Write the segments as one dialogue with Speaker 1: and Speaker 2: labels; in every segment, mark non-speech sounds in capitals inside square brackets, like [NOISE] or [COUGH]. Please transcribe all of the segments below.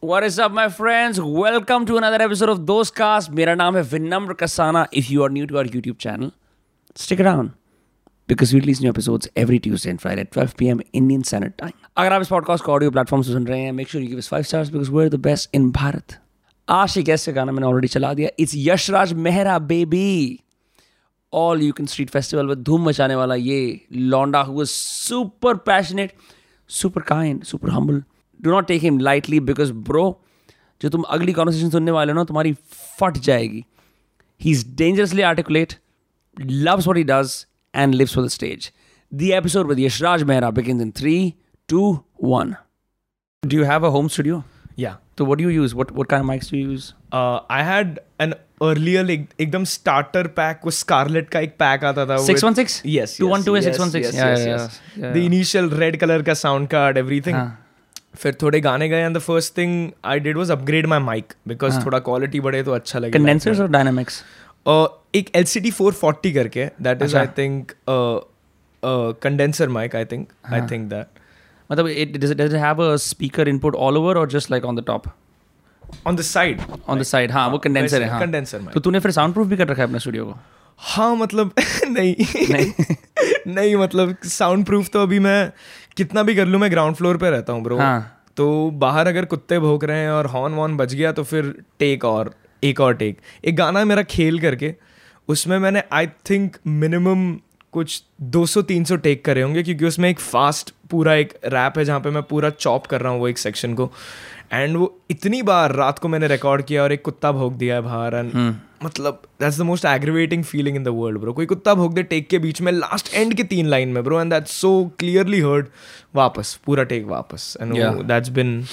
Speaker 1: What is up, my friends? Welcome to another episode of Those. मेरा नाम है Vinamra Kasana. If you are new to our YouTube channel, stick around we release new episodes every Tuesday and Friday at 12 p.m. Indian Standard Time. अगर आप इस podcast को audio platform से सुन रहे हैं you give us five stars because we're the best in Bharat. गाना मैंने ऑलरेडी चला दिया. It's Yashraj Mehra baby. All you can street festival में धूम मचाने वाला ये लॉन्डा who was super passionate super kind super humble do not take him lightly because bro जो तुम अगली कॉन्वर्सेशन सुनने वाले हो ना, तुम्हारी फट जाएगी। He is dangerously articulate loves what he does and lives for the stage the episode with Yashraj Mehra begin in three two one do you have a home studio
Speaker 2: Yeah.
Speaker 1: So what do you use? What what kind of mics do you use?
Speaker 2: Uh, I had an earlier like एकदम starter pack वो Scarlett का एक pack आता था
Speaker 1: 616?
Speaker 2: with- Yes.
Speaker 1: 212
Speaker 2: yes,
Speaker 1: है
Speaker 2: yes,
Speaker 1: 616?
Speaker 2: Yes,
Speaker 1: Yeah,
Speaker 2: yes,
Speaker 1: yeah,
Speaker 2: yes.
Speaker 1: yeah,
Speaker 2: The initial red color का sound card everything.
Speaker 1: हाँ.
Speaker 2: फिर थोड़े गाने गए the first thing I did was upgrade my mic because
Speaker 1: हाँ.
Speaker 2: थोड़ा quality बढ़े तो अच्छा लगे.
Speaker 1: Condensers or dynamics?
Speaker 2: Uh, एक LCD 440 करके that is
Speaker 1: अच्छा.
Speaker 2: I think uh, uh, condenser mic I think I
Speaker 1: हाँ.
Speaker 2: think that
Speaker 1: मतलब it does it does it have a speaker input all over or just like on the top?
Speaker 2: on the side
Speaker 1: On the side, हाँ वो
Speaker 2: वैसे,
Speaker 1: है हाँ.
Speaker 2: condenser mic.
Speaker 1: तो तूने फिर sound proof भी कर रखा है अपने स्टूडियो को?
Speaker 2: हाँ मतलब [LAUGHS] नहीं
Speaker 1: नहीं. [LAUGHS]
Speaker 2: नहीं मतलब साउंड प्रूफ तो अभी मैं कितना भी कर लूँ मैं ग्राउंड फ्लोर पे रहता हूँ ब्रो
Speaker 1: हाँ.
Speaker 2: तो बाहर अगर कुत्ते भोंक रहे हैं और हॉर्न वॉर्न बज गया तो फिर टेक और एक और टेक एक गाना है मेरा खेल करके उसमें मैंने आई थिंक मिनिमम कुछ 200-300 टेक करे होंगे क्योंकि उसमें एक फास्ट पूरा एक रैप है जहाँ पे मैं पूरा चॉप कर रहा हूँ वो एक सेक्शन को। एंड वो इतनी बार रात को मैंने रिकॉर्ड किया और एक कुत्ता भोग दिया है बाहर एंड मतलब that's the most aggravating feeling in the world bro कोई कुत्ता भोग दे टेक के बीच में लास्ट एंड के तीन लाइन में bro and that's so clearly heard वापस पूरा टेक वापस।
Speaker 1: And
Speaker 2: that's been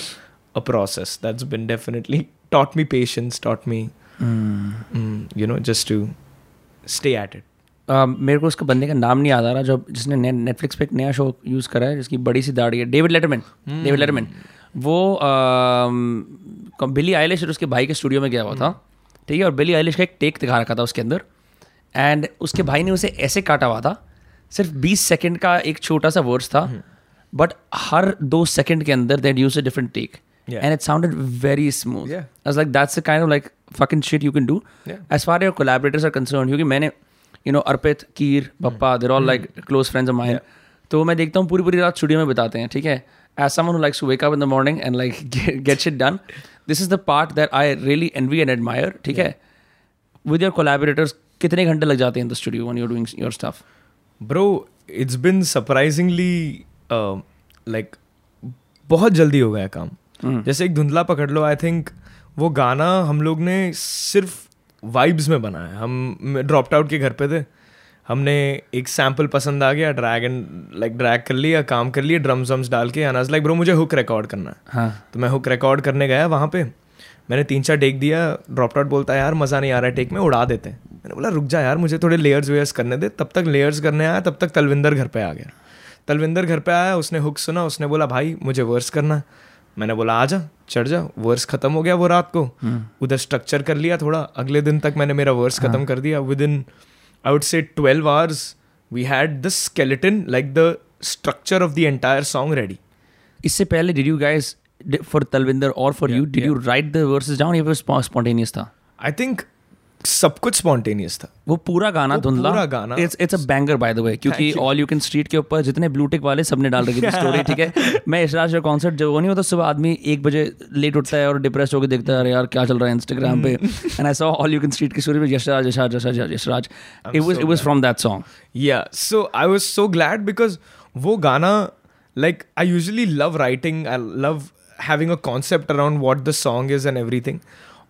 Speaker 2: a process that's been definitely taught me patience taught me mm, you know just to stay at it
Speaker 1: Uh, मेरे को उसका बंदे का नाम नहीं याद आ रहा जब जिसने नेटफ्लिक्स पे एक नया शो यूज़ करा है जिसकी बड़ी सी दाढ़ी है डेविड लेटरमैन डेविड लेटरमैन वो बिली आइलिश और उसके भाई के स्टूडियो में गया हुआ था ठीक है और बिली आइलिश का एक टेक दिखा रखा था उसके अंदर एंड उसके भाई ने उसे ऐसे काटा हुआ था सिर्फ़ बीस सेकेंड का एक छोटा सा वर्ड्स था बट हर दो सेकंड के अंदर that use a different take
Speaker 2: Yeah.
Speaker 1: And it sounded very smooth
Speaker 2: Yeah.
Speaker 1: I was like, that's the kind of like fucking shit you can do.
Speaker 2: Yeah.
Speaker 1: As far as your collaborators are concerned, क्योंकि मैंने, you know Arpit कीर पप्पा they're all like close friends of mine तो मैं देखता हूँ पूरी पूरी रात स्टूडियो में बताते हैं ठीक है? S M like Sue wake up in the morning and like gets it done this is the part that I really envy and admire ठीक है? विद योर कोलेबरेटर्स कितने घंटे लग जाते हैं the studio when you're doing your stuff
Speaker 2: bro it's been surprisingly like बहुत जल्दी हो गया काम। जैसे एक धुंधला पकड़ लो आई थिंक वो गाना हम लोग ने सिर्फ़ वाइब्स में बना है। हम ड्रॉप्ड आउट के घर पे थे। हमने एक सैंपल पसंद आ गया ड्रैग एंड लाइक ड्रैग कर लिया काम कर लिया ड्रम्स वम्स डाल के अनाज लाइक ब्रो मुझे हुक रिकॉर्ड करना है।
Speaker 1: हाँ।
Speaker 2: तो मैं हुक रिकॉर्ड करने गया वहाँ पे। मैंने तीन चार टेक दिया ड्रॉप आउट बोलता है यार मज़ा नहीं आ रहा है टेक में उड़ा देते हैं। मैंने बोला रुक जा यार मुझे थोड़े लेयर्स वेयर्स करने दे। तब तक लेयर्स करने आया तब तक तलविंदर घर पे आ गया। तलविंदर घर पे आया उसने हुक सुना उसने बोला भाई मुझे वर्स करना है। मैंने बोला आ जा चढ़ जा वर्स खत्म हो गया वो रात को. उधर स्ट्रक्चर कर लिया थोड़ा अगले दिन तक मैंने मेरा वर्स खत्म कर दिया। Within I would say twelve hours we had the skeleton like the structure of the entire song ready
Speaker 1: इससे पहले did you guys for Talwinder और for you did you write the verses down या spontaneous था?
Speaker 2: I think सब कुछ spontaneous था।
Speaker 1: वो पूरा गाना धुंधला।
Speaker 2: पूरा गाना-
Speaker 1: it's it's a banger by the way क्योंकि ऑल यू कैन स्ट्रीट के ऊपर जितने ब्लू टिक वाले सबने डाल रखी थी स्टोरी ठीक है? [LAUGHS] मैं यशराज का कॉन्सर्ट जब वो नहीं होता सुबह आदमी एक बजे लेट उठता है और डिप्रेस होकर देखता है अरे यार क्या चल रहा है इंस्टाग्राम पे? And I saw all you can street की story Yashraj Yashraj Yashraj Yashraj it was it was from that song
Speaker 2: Yeah, so I was so glad because वो गाना like I usually love writing, I love having a concept around what the song is and everything.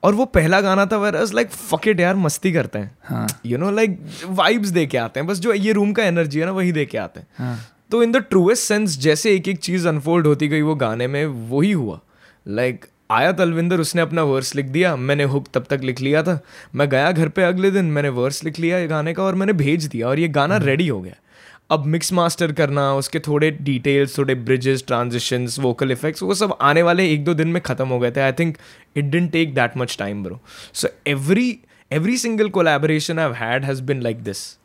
Speaker 2: और वो पहला गाना था where like fuck it यार मस्ती करते हैं.
Speaker 1: हाँ।
Speaker 2: यू नो लाइक वाइब्स दे के आते हैं। बस जो ये रूम का एनर्जी है ना वही दे के आते हैं।
Speaker 1: हाँ।
Speaker 2: तो इन द ट्रूएस्ट सेंस जैसे एक एक चीज़ अनफोल्ड होती गई वो गाने में वही हुआ। लाइक like, आया तलविंदर उसने अपना वर्स लिख दिया मैंने हुक तब तक लिख लिया था। मैं गया घर पे अगले दिन मैंने वर्स लिख लिया ये गाने का और मैंने भेज दिया और ये गाना रेडी हो गया। अब मिक्स मास्टर करना उसके थोड़े डिटेल्स थोड़े ब्रिजेस ट्रांजिशंस वोकल इफेक्ट्स वो सब आने वाले एक दो दिन में खत्म हो गए थे। I think it didn't take that much time bro so every every single collaboration I had has been like this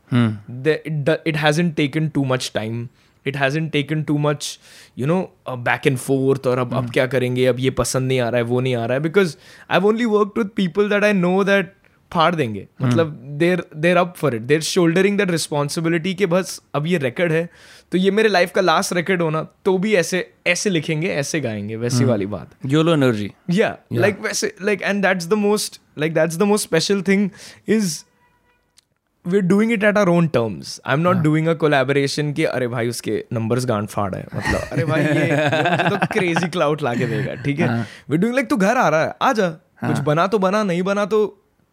Speaker 2: it hasn't taken too much time. It hasn't taken too much you know back and forth और अब अब क्या करेंगे? अब ये पसंद नहीं आ रहा है वो नहीं आ रहा है। Because I only work with people that I know that फाड़ देंगे। मतलब they're they're up for it they're shouldering the responsibility के बस अब ये रिकॉर्ड है तो ये मेरे लाइफ का लास्ट रिकॉर्ड होना तो भी ऐसे ऐसे लिखेंगे ऐसे गाएँगे वैसी हम्म। वाली बात।
Speaker 1: योलो एनर्जी
Speaker 2: या लाइक वैसे like and that's the most like that's the most special thing is we doing it at our own terms I am not doing a collaboration कि अरे भाई उसके नंबर गांड फाड़ है। मतलब अरे भाई ये, [LAUGHS] ये तो क्रेजी क्लाउड लाके देगा ठीक है? वी डूइंग लाइक तू घर आ रहा है आ जा। हाँ। कुछ बना तो बना नहीं बना तो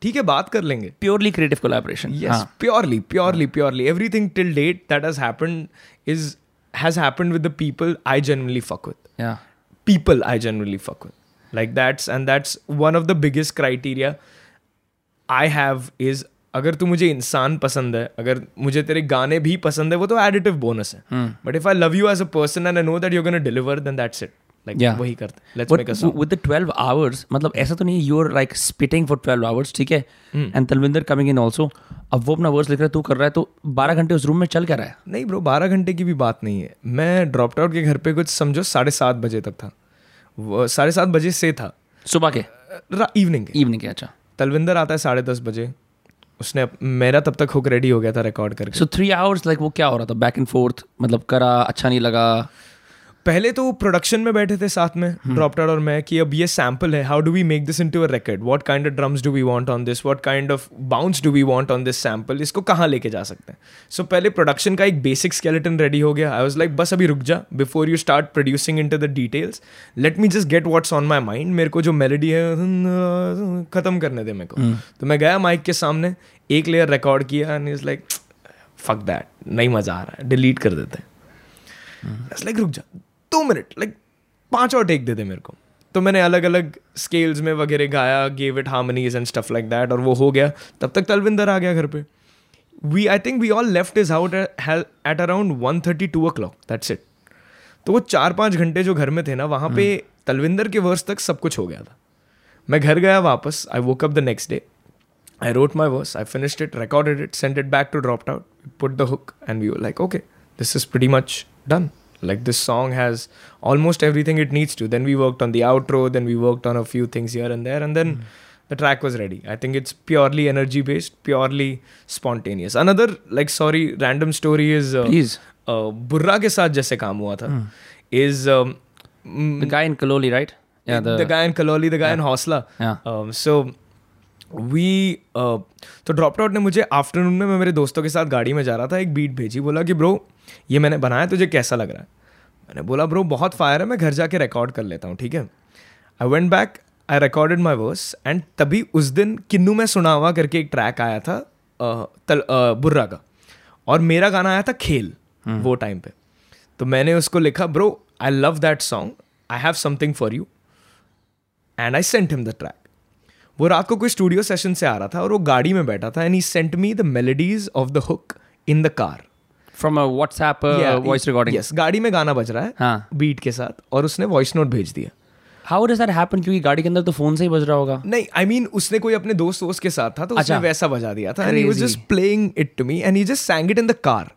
Speaker 2: ठीक है बात कर लेंगे।
Speaker 1: Purely creative collaboration
Speaker 2: yes purely purely purely everything till date that has happen is has happen with the people I generally fuck with people I generally fuck with like that's and that's one of the biggest criteria I have is अगर तू मुझे इंसान पसंद है अगर मुझे तेरे गाने भी पसंद है वो तो एडिटिव बोनस है। But if I love you as a person and I know that you deliver then that's it like
Speaker 1: Yeah.
Speaker 2: वही करते let's make
Speaker 1: a
Speaker 2: song
Speaker 1: with the 12 hours, मतलब ऐसा तो नहीं you're like spitting for 12 hours, ठीक है? And Talvinder coming in also. अब वो अपना वर्स लिख रहा है तू कर रहा है तो 12 घंटे उस रूम में चल क्या रहा है?
Speaker 2: नहीं ब्रो बारह घंटे की भी बात नहीं है। मैं ड्रॉप आउट के घर पे कुछ समझो साढ़े सात बजे तक था। साढ़े सात बजे से था।
Speaker 1: सुबह के?
Speaker 2: इवनिंग के।
Speaker 1: इवनिंग के अच्छा।
Speaker 2: तलविंदर आता है साढ़े दस बजे। उसने मेरा तब तक हुक रेडी हो गया था रिकॉर्ड करके।
Speaker 1: सो थ्री आवर्स लाइक वो क्या हो रहा था? बैक एंड फोर्थ मतलब करा अच्छा नहीं लगा?
Speaker 2: पहले तो प्रोडक्शन में बैठे थे साथ में ड्रॉपटर और मैं कि अब ये सैंपल है how do we make this into a record what kind of drums do we want on this what kind of bounce do we want on this sample इसको कहाँ लेके जा सकते हैं? सो so, पहले प्रोडक्शन का एक बेसिक स्केलेटन रेडी हो गया। आई वॉज़ लाइक बस अभी रुक जा before you start producing into the details let me just get what's on my mind मेरे को जो मेलेडी है खत्म करने दे मेरे को। तो मैं गया माइक के सामने एक लेयर रिकॉर्ड किया and is like fuck that नहीं मज़ा आ रहा है डिलीट कर देते हैं। लाइक रुक जा। दो मिनट लाइक पाँच और टेक दे दे मेरे को। तो मैंने अलग अलग स्केल्स में वगैरह गाया gave it harmonies and stuff like that और वो हो गया। तब तक तलविंदर आ गया घर पे। We I think we all left is out at around one thirty two o'clock that's it तो वो चार पाँच घंटे जो घर में थे ना वहाँ पे तलविंदर के वर्स तक सब कुछ हो गया था। मैं घर गया वापस I woke up the next day I wrote my verse I finished it recorded it sent it back to drop Out, put the hook, and we were like, okay, this is pretty much done. Like this song has almost everything it needs to. Then we worked on the outro, then we worked on a few things here and there, and then mm. the track was ready. I think it's purely energy based, purely spontaneous. Another like sorry random story is uh,
Speaker 1: Please.
Speaker 2: uh, बुर्रा के साथ जैसे काम हुआ था is um, mm,
Speaker 1: The guy in Kaloli, right? Yeah, the,
Speaker 2: the, guy in Kaloli, the guy in Hosla.
Speaker 1: Yeah.
Speaker 2: Um, so we तो drop out ने मुझे आफ्टरनून में मैं मेरे दोस्तों के साथ गाड़ी में जा रहा था एक बीट भेजी बोला कि ब्रो ये मैंने बनाया तुझे कैसा लग रहा है? मैंने बोला ब्रो बहुत फायर है मैं घर जाके रिकॉर्ड कर लेता हूँ ठीक है? I went back I recorded my verse and तभी उस दिन किन्नू में सुनावा करके एक ट्रैक आया था तल बुर्रा का। और मेरा गाना आया था खेल hmm. वो टाइम पे। तो मैंने उसको लिखा bro I love that song I have something for you and I sent him the track वो रात को कोई स्टूडियो सेशन से आ रहा था और वो गाड़ी में बैठा था and he sent me the melodies of the hook in the car
Speaker 1: from a WhatsApp uh, voice recording.
Speaker 2: Yes गाड़ी में गाना बज रहा है
Speaker 1: हाँ.
Speaker 2: बीट के साथ और उसने वॉइस नोट भेज दिया।
Speaker 1: How does that happen? क्योंकि गाड़ी के अंदर तो फ़ोन से ही बज रहा होगा।
Speaker 2: नहीं आई I मीन mean, उसने कोई अपने दोस्त वोस्त के साथ था तो
Speaker 1: अच्छा, उसने.
Speaker 2: वैसा बजा दिया था and he
Speaker 1: was
Speaker 2: just playing it to me and he just sang it in the car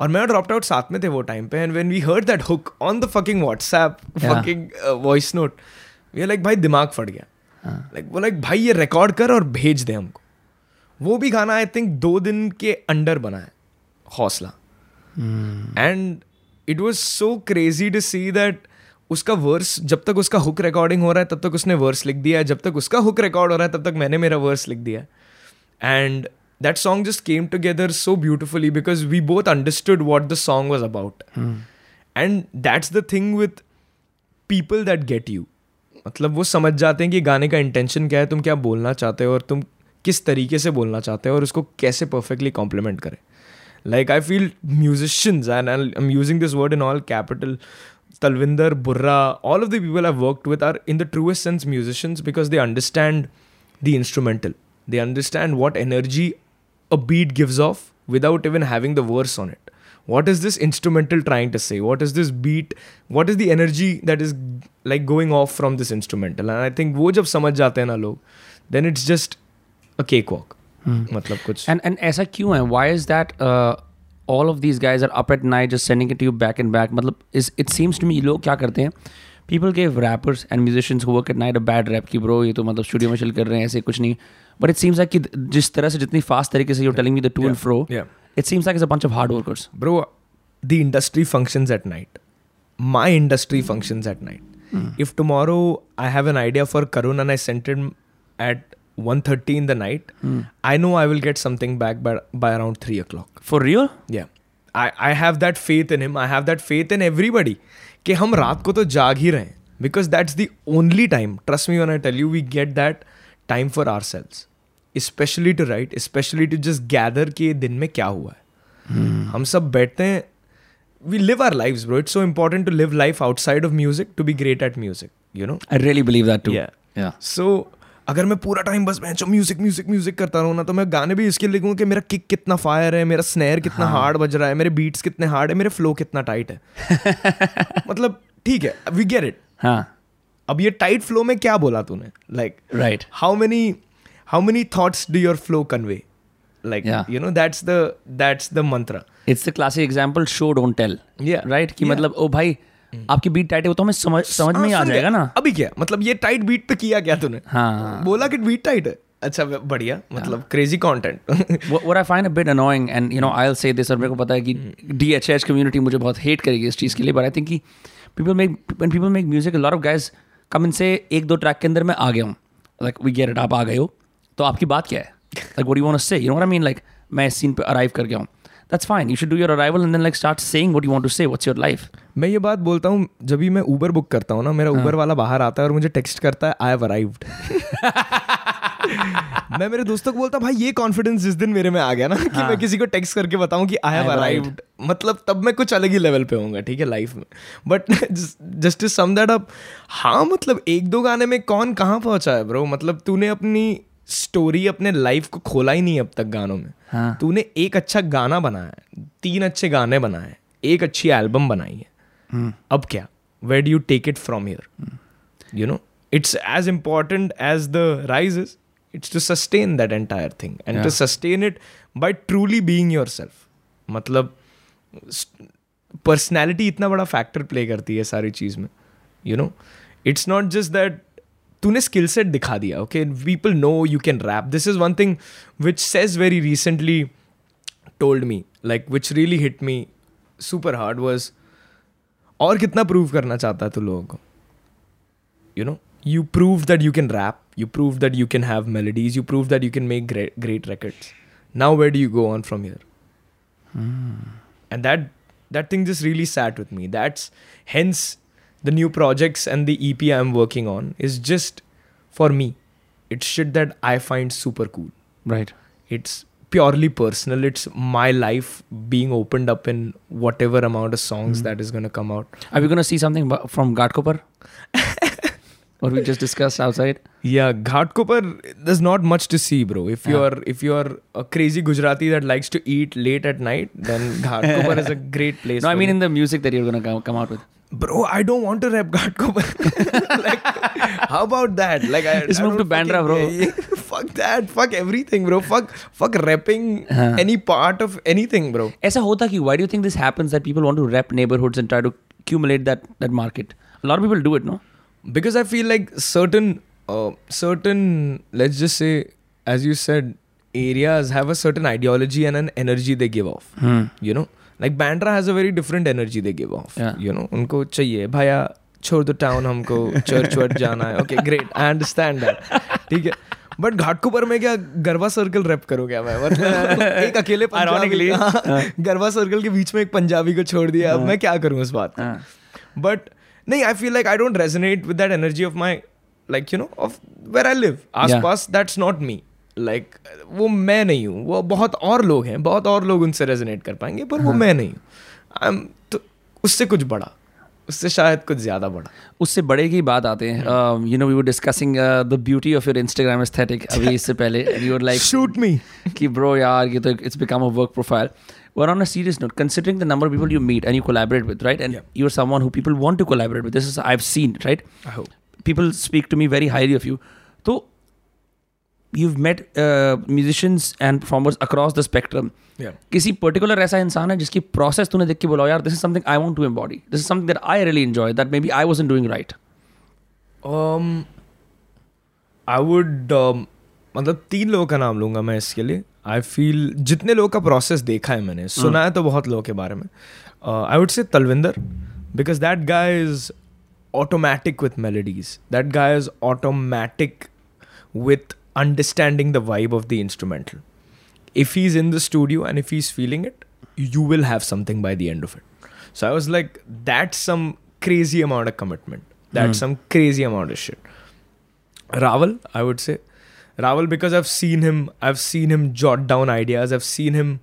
Speaker 2: और मैं ड्रॉप आउट साथ में थे वो टाइम पे and when we heard that hook on the fucking
Speaker 1: WhatsApp
Speaker 2: fucking voice note we like भाई दिमाग फट गया। लाइक वो लाइक भाई ये रिकॉर्ड कर और भेज दे हमको। वो भी गाना आई थिंक दो दिन के अंडर बना है Hosla. And it was so crazy to see that उसका वर्स जब तक उसका हुक रिकॉर्डिंग हो रहा है तब तक उसने वर्स लिख दिया है। जब तक उसका हुक रिकॉर्ड हो रहा है तब तक मैंने मेरा वर्स लिख दिया and that song just came together so beautifully because we both understood what the song was about and that's the thing with people that get you मतलब वो समझ जाते हैं कि गाने का इंटेंशन क्या है तुम क्या बोलना चाहते हो और तुम किस तरीके से बोलना चाहते हो और उसको कैसे परफेक्टली कॉम्प्लीमेंट करें। Like I feel musicians, and I'm using this word in all capital. Talvinder, Burra, all of the people I've worked with are in the truest sense musicians because they understand the instrumental. They understand what energy a beat gives off without even having the verse on it. What is this instrumental trying to say? What is this beat? What is the energy that is like going off from this instrumental? And I think wo jab samajh then it's just a cakewalk. मतलब कुछ।
Speaker 1: And and ऐसा क्यों है? Why is that all of these guys are up at night just sending it you back and back मतलब is it seems to me लोग क्या करते हैं? People gave rappers and musicians work at night a bad rap की bro ये तो मतलब studio में चल कर रहे हैं ऐसे कुछ नहीं. बट इट सीम्स लाइक कि जिस तरह से जितनी फास्ट तरीके से you telling me the to and fro it seems like is of hard workers
Speaker 2: bro the industry functions at night my industry functions at night if tomorrow I have an idea for corona and I sent it at 1.30 in the night i know i will get something back by, by around 3 o'clock.
Speaker 1: For real?
Speaker 2: Yeah. I, I have that faith in him. I have that faith in everybody कि हम रात को तो जाग ही रहे हैं because that's the only time trust me when I tell you we get that time for ourselves specially to write specially to just gather कि दिन में क्या हुआ है। हम सब बैठते हैं we live our life bro it's so important to live life outside of music to be great at music you know
Speaker 1: I really believe that too.
Speaker 2: Yeah.
Speaker 1: yeah.
Speaker 2: So अगर मैं पूरा टाइम बस मैं म्यूज़िक म्यूज़िक म्यूज़िक करता रहूँ ना तो मैं गाने भी इसके लिखूँ कि मेरा किक कितना फायर है मेरा स्नेयर कितना हार्ड बज रहा है मेरे बीट्स कितने हार्ड है मेरे फ्लो कितना टाइट है। [LAUGHS] मतलब ठीक है वी गेट इट
Speaker 1: हाँ।
Speaker 2: अब ये टाइट फ्लो में क्या बोला तूने? Like
Speaker 1: right
Speaker 2: how many how many thoughts do your flow convey like
Speaker 1: Yeah.
Speaker 2: You know that's the that's the mantra
Speaker 1: it's the classic example show don't tell
Speaker 2: Yeah.
Speaker 1: Right कि
Speaker 2: Yeah.
Speaker 1: मतलब ओ भाई हम्म। आपकी beat tight है वो तो हमें समझ हाँ, समझ में ही आ जाएगा ना।
Speaker 2: अभी क्या? मतलब ये टाइट बीट तो किया क्या तूने?
Speaker 1: हाँ।
Speaker 2: बोला कि बीट टाइट है? अच्छा बढ़िया। हाँ। मतलब crazy content
Speaker 1: what I find a bit annoying and you know I say this और मेरे को पता है कि हम्म। डीएचएच कम्युनिटी मुझे बहुत हेट करेगी इस चीज़ के लिए बट आई थिंक कि people make when people make music a of guys come in say एक दो ट्रैक के अंदर मैं आ गया हूँ। लाइक वी गेट आप आ गए हो। तो आपकी बात क्या है? Like what you want say you know I mean like मैं इस सीन पे अराइव कर गया हूँ। That's fine you should do your arrival and then like start saying what you want to say what's your life
Speaker 2: मैं ये बात बोलता हूँ जब भी मैं ऊबर बुक करता हूँ ना मेरा ऊबर वाला बाहर आता है और मुझे टेक्स्ट करता है आई हैव अराइव्ड मैं मेरे दोस्तों को बोलता भाई ये कॉन्फिडेंस जिस दिन मेरे में आ गया ना कि मैं किसी को टेक्स्ट करके बताऊँ कि आई हैव
Speaker 1: have
Speaker 2: अराइव्ड मतलब तब मैं कुछ अलग ही लेवल पे होऊँगा ठीक है लाइफ में। But just to sum that up हाँ मतलब एक दो गाने में कौन कहाँ पहुँचा है ब्रो मतलब तूने अपनी स्टोरी अपने लाइफ को खोला ही नहीं अब तक गानों में।
Speaker 1: हाँ.
Speaker 2: तूने एक अच्छा गाना बनाया है तीन अच्छे गाने बनाए एक अच्छी एल्बम बनाई है। अब क्या? Where do you take it from here you know it's as important as the rise is it's to sustain that entire thing
Speaker 1: and
Speaker 2: to sustain it by truly being yourself मतलब personality इतना बड़ा factor play करती है सारी चीज़ में you know it's not just that तूने skill set दिखा दिया okay people know you can rap this is one thing which says very recently told me like which really hit me super hard was और कितना prove करना चाहता है तू लोगों को? You know you prove that you can rap you prove that you can have melodies you prove that you can make great records now when you go on from your end that that thing is really sat with me that's hence the new projects and the E P I am working on is just for me it's shit that I find super cool
Speaker 1: right
Speaker 2: it's purely personal it's my life being opened up in whatever amount of songs hmm. that is going to come out
Speaker 1: Are we gonna see something from Ghatkopar? what [LAUGHS] we just discussed outside?
Speaker 2: Yeah, Ghatkopar, there's not much to see, bro. If you're if you're a crazy Gujarati that likes to eat late at night, then Ghatkopar is a [LAUGHS] great place.
Speaker 1: No, I mean
Speaker 2: you.
Speaker 1: in the music that you're gonna come, come out with.
Speaker 2: bro, I don't want to rap Ghatkopar. [LAUGHS] like, how about that? Like, I
Speaker 1: Just
Speaker 2: I
Speaker 1: move
Speaker 2: don't
Speaker 1: to Bandra,
Speaker 2: fucking- [LAUGHS] fuck that. Fuck everything, bro. Fuck fuck rapping any part of anything, bro.
Speaker 1: ऐसा होता कि why do you think this happens that people want to rep neighborhoods and try to accumulate that that market? A lot of people do it, no?
Speaker 2: because i feel like certain uh, certain let's just say as you said areas have a certain ideology and an energy they give off you know like bandra has a very different energy they give off
Speaker 1: Yeah.
Speaker 2: you know उनको चाहिए भैया छोड़ दो town हमको church वर्च जाना है। Okay great I understand that ठीक है? बट घाटकुपर में क्या गरबा सर्कल रैप करो क्या मैं मतलब एक अकेले पंजाबी
Speaker 1: Ironically.
Speaker 2: हाँ, गरबा सर्कल के बीच में एक पंजाबी को छोड़ दिया। अब मैं क्या करूँ उस बात
Speaker 1: हाँ.
Speaker 2: बट नहीं I feel like I don't resonate with that energy of my like you know of where I live आस पास दैट्स नॉट मी लाइक वो मैं नहीं हूँ। वो बहुत और लोग हैं। बहुत और लोग उनसे रेजोनेट कर पाएँगे पर वो मैं नहीं हूँ। आई एम तो उससे कुछ बड़ा। उससे शायद कुछ ज़्यादा बड़ा।
Speaker 1: उससे बड़े की बात आते हैं। You know we were discussing the beauty of your Instagram aesthetic अभी [LAUGHS] इससे पहले यूर लाइक
Speaker 2: शूट मी
Speaker 1: कि ब्रो यार ये तो it's become a work profile where on a serious note considering the number people you meet and you collaborate with right and you someone who people want to collaborate with I seen right people speak to me very highly of you तो you've met uh, musicians and performers across the spectrum.
Speaker 2: Yeah.
Speaker 1: किसी particular ऐसा इंसान है जिसकी process तूने देख के बोला यार this is something I want to embody this is something that I really enjoy that maybe I wasn't doing right
Speaker 2: um, I would um, मतलब तीन लोगों का नाम लूँगा मैं इसके लिए। आई फील जितने लोगों का प्रोसेस देखा है मैंने सुना है तो बहुत लोगों के बारे में। I would say Talwinder because that guy is automatic with melodies that guy is automatic with understanding the vibe of the instrumental. If he's in the studio and if he's feeling it, you will have something by the end of it. So I was like, that's some crazy amount of commitment. That's mm. some crazy amount of shit. Raval, I would say. Raval, because I've seen him, I've seen him jot down ideas, I've seen him,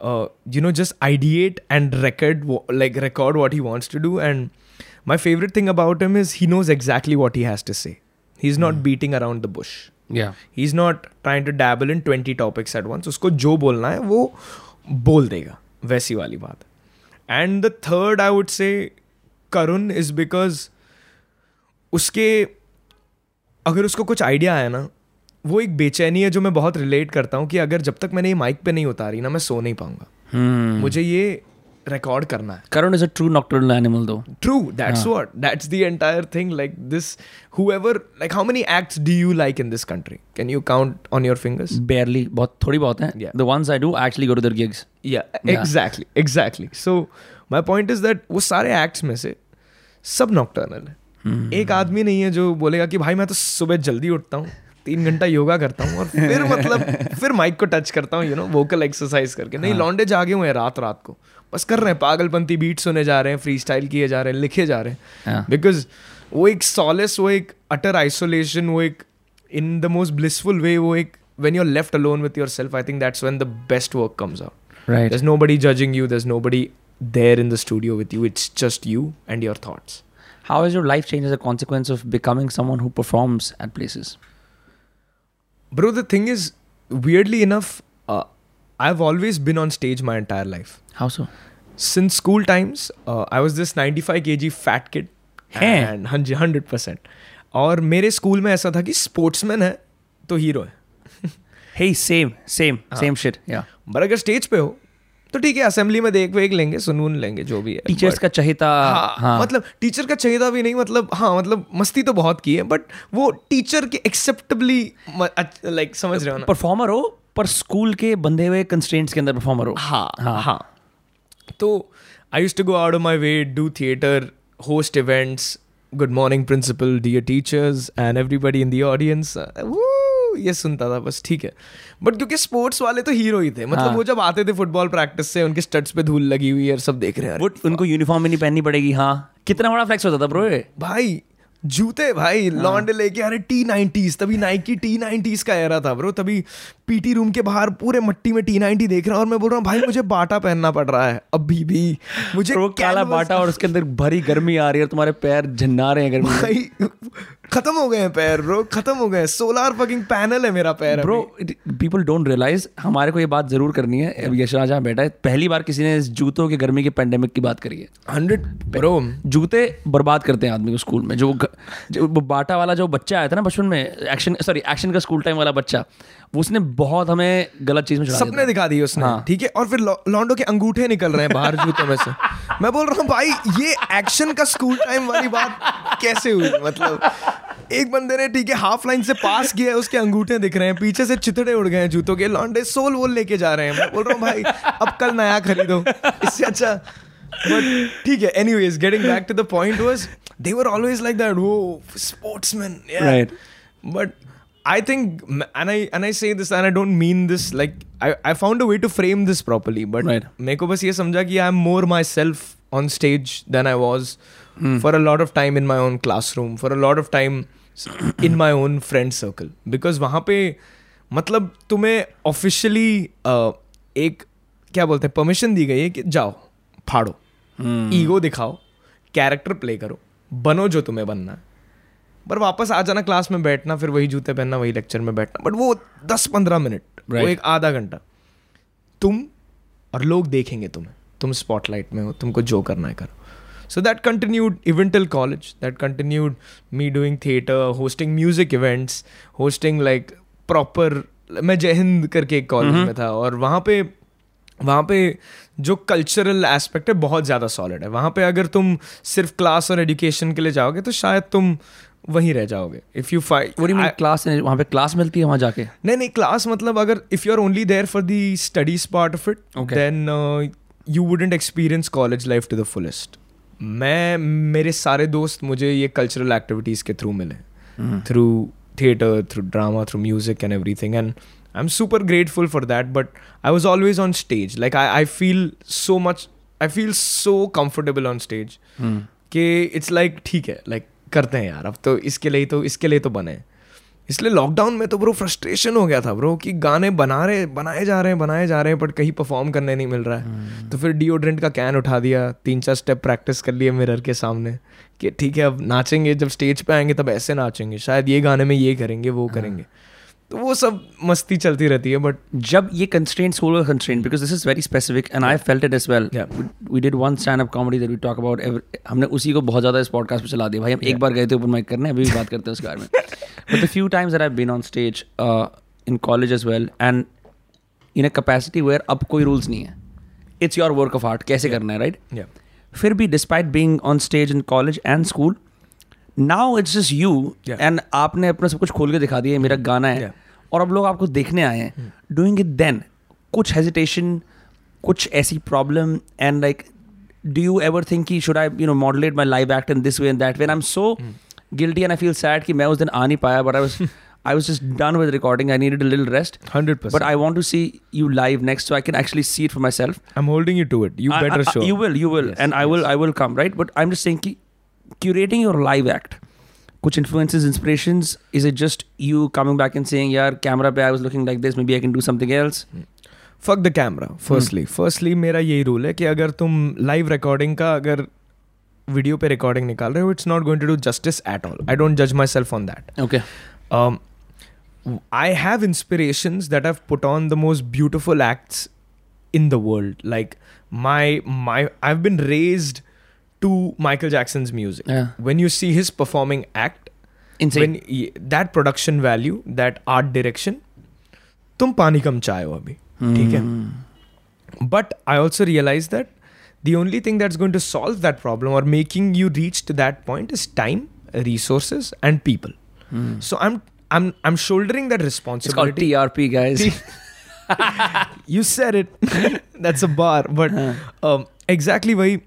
Speaker 2: uh, you know, just ideate and record, like record what he wants to do. And my favorite thing about him is he knows exactly what he has to say. He's not mm. beating around the bush. He is not trying to dabble in twenty topics at once उसको जो बोलना है वो बोल देगा। वैसी वाली बात। And the third I would say Karun is because उसके अगर उसको कुछ आइडिया आया ना वो एक बेचैनी है जो मैं बहुत रिलेट करता हूँ कि अगर जब तक मैंने ये माइक पे नहीं उतारी ना मैं सो नहीं पाऊँगा।
Speaker 1: Hmm.
Speaker 2: मुझे ये रिकॉर्ड करना है
Speaker 1: Karan is a true nocturnal animal though
Speaker 2: true that's what that's the entire thing like this however like how many acts do you like in this country can you count on your fingers
Speaker 1: barely बहुत थोड़ी बहुत है the ones I do actually go to their gigs या
Speaker 2: exactly exactly so my point is that वो सारे acts में से सब नॉक्टर्नल है। एक आदमी नहीं है जो बोलेगा कि भाई मैं तो सुबह जल्दी उठता हूँ तीन घंटा योगा करता हूँ और फिर मतलब [LAUGHS] फिर माइक को टच करता हूँ यू नो वोकल एक्सरसाइज करके। नहीं हाँ. लॉन्डे जागे हुए हैं रात रात को। बस कर रहे हैं पागलपंती बीट सुने जा रहे हैं फ्री स्टाइल किए जा रहे हैं लिखे जा रहे हैं। बिकॉज़ वो एक सॉलेस वो एक अटर आइसोलेशन वो एक in the most blissful way वो एक when you're left alone with yourself I think that's when the best work comes out
Speaker 1: right
Speaker 2: there's nobody judging you there's nobody there in the studio with you it's just you and your thoughts
Speaker 1: how is your life change is a consequence of becoming someone who performs at places
Speaker 2: bro the thing is verily enough i've always been on stage my entire life
Speaker 1: How so?
Speaker 2: since school times uh, i was this 95 kg fat kid
Speaker 1: हैं?
Speaker 2: and 100 percent और मेरे school में ऐसा था कि sportsman है तो hero है
Speaker 1: Hey, same, same, same shit. Yeah.
Speaker 2: पर अगर स्टेज पे हो तो ठीक है असेंबली में देख वेख लेंगे सुनून लेंगे जो भी है
Speaker 1: Teachers
Speaker 2: But-
Speaker 1: का चहेता
Speaker 2: हाँ,
Speaker 1: हाँ
Speaker 2: मतलब टीचर का चाहिए भी नहीं मतलब हाँ मतलब मस्ती तो बहुत की है बट वो टीचर के एक्सेप्टेबली लाइक समझ रहे हो ना
Speaker 1: परफॉर्मर हो पर स्कूल के बंधे हुए कंस्ट्रेंट्स के अंदर परफॉर्मर हो
Speaker 2: हाँ हाँ। हाँ। तो I used to go out of my way do theatre host events good morning principal dear teachers and everybody in the audience ये सुनता था बस ठीक है। बट क्योंकि स्पोर्ट्स वाले तो हीरो ही थे मतलब
Speaker 1: हाँ।
Speaker 2: वो जब आते थे फुटबॉल प्रैक्टिस से उनके स्टड्स पे धूल लगी हुई है और सब देख रहे हैं।
Speaker 1: उनको यूनिफॉर्म भी नहीं पहननी पड़ेगी हाँ। कितना बड़ा फ्लेक्स होता था ब्रो
Speaker 2: भाई जूते भाई हाँ. लॉन्डे लेके अरे टी नाइनटीज तभी नाइकी टी नाइनटीज का एरा था ब्रो तभी पीटी रूम के बाहर पूरे मट्टी में टी नाइनटी देख रहा हूँ और मैं बोल रहा हूँ भाई मुझे बाटा पहनना पड़ रहा है अभी भी। मुझे
Speaker 1: वो काला बाटा और उसके अंदर भरी गर्मी आ रही है तुम्हारे पैर झन्ना रहे हैं गर्मी
Speaker 2: भाई खत्म हो गए हैं पैर ब्रो खत्म हो गए हैं। सोलार फकिंग पैनल है मेरा पैर
Speaker 1: ब्रो पीपल डोंट रियलाइज़ हमारे को ये बात ज़रूर करनी है। अब यशराज जहाँ बैठा है पहली बार किसी ने इस जूतों की गर्मी के पेंडेमिक की बात करी है।
Speaker 2: हंड्रेड ब्रो
Speaker 1: जूते बर्बाद करते हैं आदमी को स्कूल में। जो जो बाटा वाला जो बच्चा आया था ना बचपन में एक्शन सॉरी एक्शन का स्कूल टाइम वाला बच्चा उसने बहुत हमें गलत चीज़ में
Speaker 2: सपने दिखा दिए उसने।
Speaker 1: हाँ।
Speaker 2: ठीक है? और फिर लॉन्डो के अंगूठे निकल रहे हैं बाहर जूतों में से। मैं बोल रहा हूँ भाई ये एक्शन का स्कूल टाइम वाली बात कैसे हुई? मतलब एक बंदे ने ठीक है हाफ़ लाइन से पास किया है उसके अंगूठे दिख रहे हैं पीछे से चितड़े उड़ गए हैं जूतों के लॉन्डे सोल वोल लेके जा रहे हैं। मैं बोल रहा हूँ भाई अब कल नया खरीदो। इससे अच्छा बट ठीक है anyways getting back to the point was they were always like that वो sportsman
Speaker 1: Right.
Speaker 2: but i think and i and i say this and i don't mean this like i i found a way to frame this properly but
Speaker 1: Right.
Speaker 2: मेरे को बस ये समझा कि I am more myself on stage then I was for a lot of time in my own classroom for a lot of time in my own friend circle because वहाँ पे मतलब तुम्हें ऑफिशियली एक क्या बोलते हैं परमिशन दी गई है कि जाओ फाड़ो ईगो दिखाओ कैरेक्टर प्ले करो बनो जो तुम्हें बनना है। पर वापस आ जाना क्लास में बैठना फिर वही जूते पहनना वही लेक्चर में बैठना। बट वो दस पंद्रह मिनट
Speaker 1: right.
Speaker 2: वो एक आधा घंटा। तुम और लोग देखेंगे तुम्हें। तुम स्पॉटलाइट में हो तुमको जो करना है करो। So that continued eventually college that continued me doing theatre hosting music events hosting like proper मैं जय हिंद करके एक कॉलेज mm-hmm. में था और वहाँ पे वहाँ पे जो कल्चरल एस्पेक्ट है बहुत ज़्यादा सॉलिड है। वहाँ पे अगर तुम सिर्फ़ क्लास और एजुकेशन के लिए जाओगे तो शायद तुम वहीं रह जाओगे. इफ़ यू फाइट
Speaker 1: क्लास वहाँ पे क्लास मिलती है वहाँ जाके?
Speaker 2: नहीं नहीं क्लास मतलब अगर if you are only there for the studies part of
Speaker 1: it.
Speaker 2: Then you wouldn't experience college life to the fullest मैं मेरे सारे दोस्त मुझे ये कल्चरल एक्टिविटीज़ के थ्रू मिले. Through theatre through drama through music and everything and I am super grateful for that but I was always on stage like I I feel so much I feel so comfortable on stage कि it's like ठीक है like करते हैं यार अब तो इसके लिए तो इसके लिए तो बने। इसलिए लॉकडाउन में तो ब्रो फ्रस्ट्रेशन हो गया था ब्रो कि गाने बना रहे बनाए जा रहे हैं बनाए जा रहे हैं बट कहीं परफॉर्म करने नहीं मिल रहा है। तो फिर डिओड्रेंट का कैन उठा दिया तीन चार स्टेप प्रैक्टिस कर लिए मिरर के सामने कि ठीक है अब नाचेंगे जब स्टेज पे आएँगे तब ऐसे नाचेंगे शायद ये गाने में ये करेंगे वो करेंगे। तो वो सब मस्ती चलती रहती है बट
Speaker 1: जब ये constraint solo constraint because this is very specific and I felt it as well we did one stand up comedy that we talk about हमने उसी को बहुत ज़्यादा इस पॉडकास्ट पर चला दिया भाई हम yeah. एक बार गए थे ओपन माइक करने अभी भी बात करते हैं उस बारे में but the few times I been on stage in college as well and in a capacity where अब कोई रूल्स नहीं है it's your work of art कैसे yeah. करना है राइट right?
Speaker 2: yeah.
Speaker 1: फिर भी despite being on stage in college and school now it's just
Speaker 2: you
Speaker 1: and आपने अपना सब कुछ खोल के दिखा दिया ये मेरा गाना है
Speaker 2: Yeah.
Speaker 1: और अब लोग आपको देखने आए हैं डूइंग इट देन कुछ हेजिटेशन कुछ ऐसी problem and like do you ever think कि should I you know modulate my live act in this way and that way I am so guilty and I feel sad कि मैं उस दिन आ नहीं पाया but I was I was just done with recording I needed a little rest
Speaker 2: 100%.
Speaker 1: But I want to see you live next so I can actually see it for myself.
Speaker 2: I'm holding you to it. You
Speaker 1: I-
Speaker 2: better
Speaker 1: I- I-
Speaker 2: show.
Speaker 1: You will, you will,
Speaker 2: Yes,
Speaker 1: and I will, I will come, right? But I'm just saying, कि curating your live act, कुछ influences, inspirations. Is it just you coming back and saying, "यार, camera पे I was looking like this. Maybe I can do something else."
Speaker 2: Fuck the camera firstly firstly मेरा यही rule है कि अगर तुम live recording का अगर वीडियो पे रिकॉर्डिंग निकाल रहे हो it's not going to do justice at all I don't जज myself on that
Speaker 1: Okay.
Speaker 2: um, I have inspirations that I've put on the most beautiful acts in the world. Like my my I've been raised to Michael Jackson's music.
Speaker 1: Yeah.
Speaker 2: When you see his performing act,
Speaker 1: Insane.
Speaker 2: when y- that production value, that art direction, तुम पानी कम चाहे हो अभी ठीक है but I also realize that the only thing that's going to solve that problem or making you reach to that point is time, resources, and people. So I'm I'm I'm shouldering that
Speaker 1: It's called
Speaker 2: responsibility.
Speaker 1: TRP, guys. [LAUGHS] [LAUGHS]
Speaker 2: you said it. [LAUGHS] That's a bar. But um, exactly वही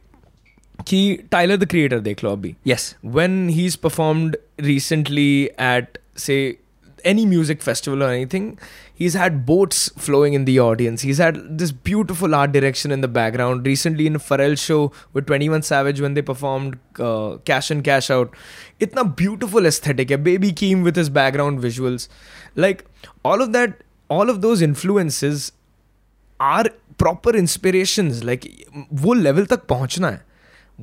Speaker 2: कि Tyler the Creator देख लो अभी.
Speaker 1: yes.
Speaker 2: When he's performed recently at say any music festival or anything, he's had boats flowing in the audience. He's had this beautiful art direction in the background. Recently in a Pharrell show with 21 Savage when they performed uh, Cash and Cash Out, itna beautiful aesthetic है. Baby Keem with his background visuals. Like all of that, all of those influences are proper inspirations. Like वो level तक पहुँचना है.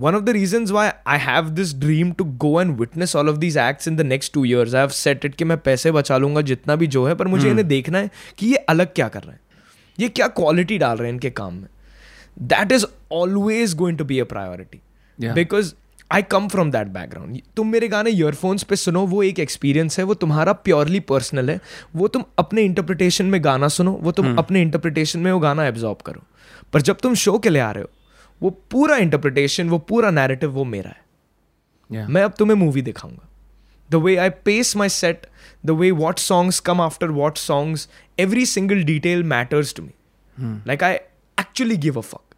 Speaker 2: One of the reasons why I have this dream to go and witness all of these acts in the next two years, I have set it कि मैं पैसे बचा लूँगा जितना भी जो है पर मुझे hmm. इन्हें देखना है कि ये अलग क्या कर रहे हैं। ये क्या क्वालिटी डाल रहे हैं इनके काम में। That is always going to be a
Speaker 1: priority
Speaker 2: because I come from that background तुम मेरे गाने ईयरफोन्स पे सुनो वो एक एक्सपीरियंस है वो तुम्हारा प्योरली पर्सनल है वो तुम अपने इंटरप्रिटेशन में गाना सुनो वो तुम hmm. अपने इंटरप्रिटेशन में वो गाना एब्जॉर्ब करो। पर जब तुम शो के लिए आ रहे हो वो पूरा इंटरप्रिटेशन वो पूरा नैरेटिव वो मेरा है।
Speaker 1: Yeah.
Speaker 2: मैं अब तुम्हें मूवी दिखाऊँगा। The way I pace my set the way what songs come after what songs every single detail matters to me like I actually give a fuck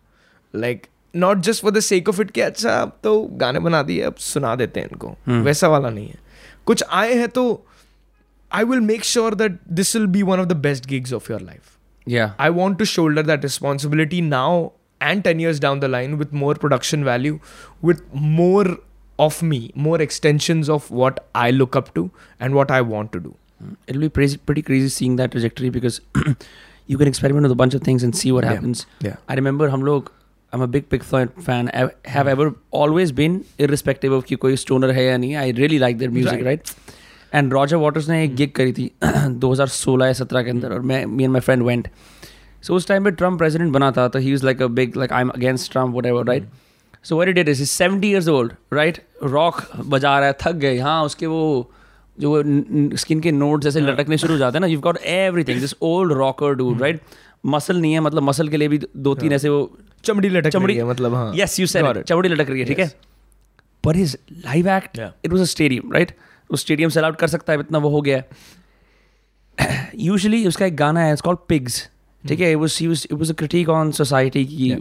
Speaker 2: like not just for the sake of it कि अच्छा अब तो गाने बना दिए अब सुना देते हैं इनको। Hmm. वैसा वाला नहीं है। कुछ आए हैं तो I will make sure that this will be one of the best gigs of your
Speaker 1: life.
Speaker 2: I want to shoulder that responsibility now and 10 years down the line with more production value, with more of me, more extensions of what I look up to and what I want to do.
Speaker 1: It'll be pretty, pretty crazy seeing that trajectory because [CLEARS THROAT] you can experiment with a bunch of things and see what
Speaker 2: Yeah.
Speaker 1: happens.
Speaker 2: Yeah.
Speaker 1: I remember हम लोग I'm a big Pink Floyd fan. I have ever always been irrespective of कि कोई stoner है या नहीं. I really like their music, right? And Roger Waters ने एक gig करी थी 2016 या 17 के अंदर और मैं me and my friend went. So उस टाइम पे ट्रंप प्रेसिडेंट बना था तो he was like a big like I'm against Trump whatever, right? So what he did is he's 70 years old, right? Rock बजा रहा है थक गए हाँ उसके वो जो स्किन के नोट जैसे लटकने शुरू हो जाते हैं ना you got everything this old rocker dude right muscle नहीं है मतलब मसल के लिए भी दो तीन ऐसे वो
Speaker 2: चमड़ी लटक
Speaker 1: चमड़ी
Speaker 2: रही है मतलब हाँ।
Speaker 1: यस यू सेड चमड़ी लटक रही है ठीक है? पर his live
Speaker 2: act
Speaker 1: it was a stadium right उस स्टेडियम सेल आउट कर सकता है इतना वो हो गया है। [CLEARS THROAT] यूजुअली उसका एक गाना है इट्स कॉल्ड पिग्स ठीक है was he was it was a critic on society की.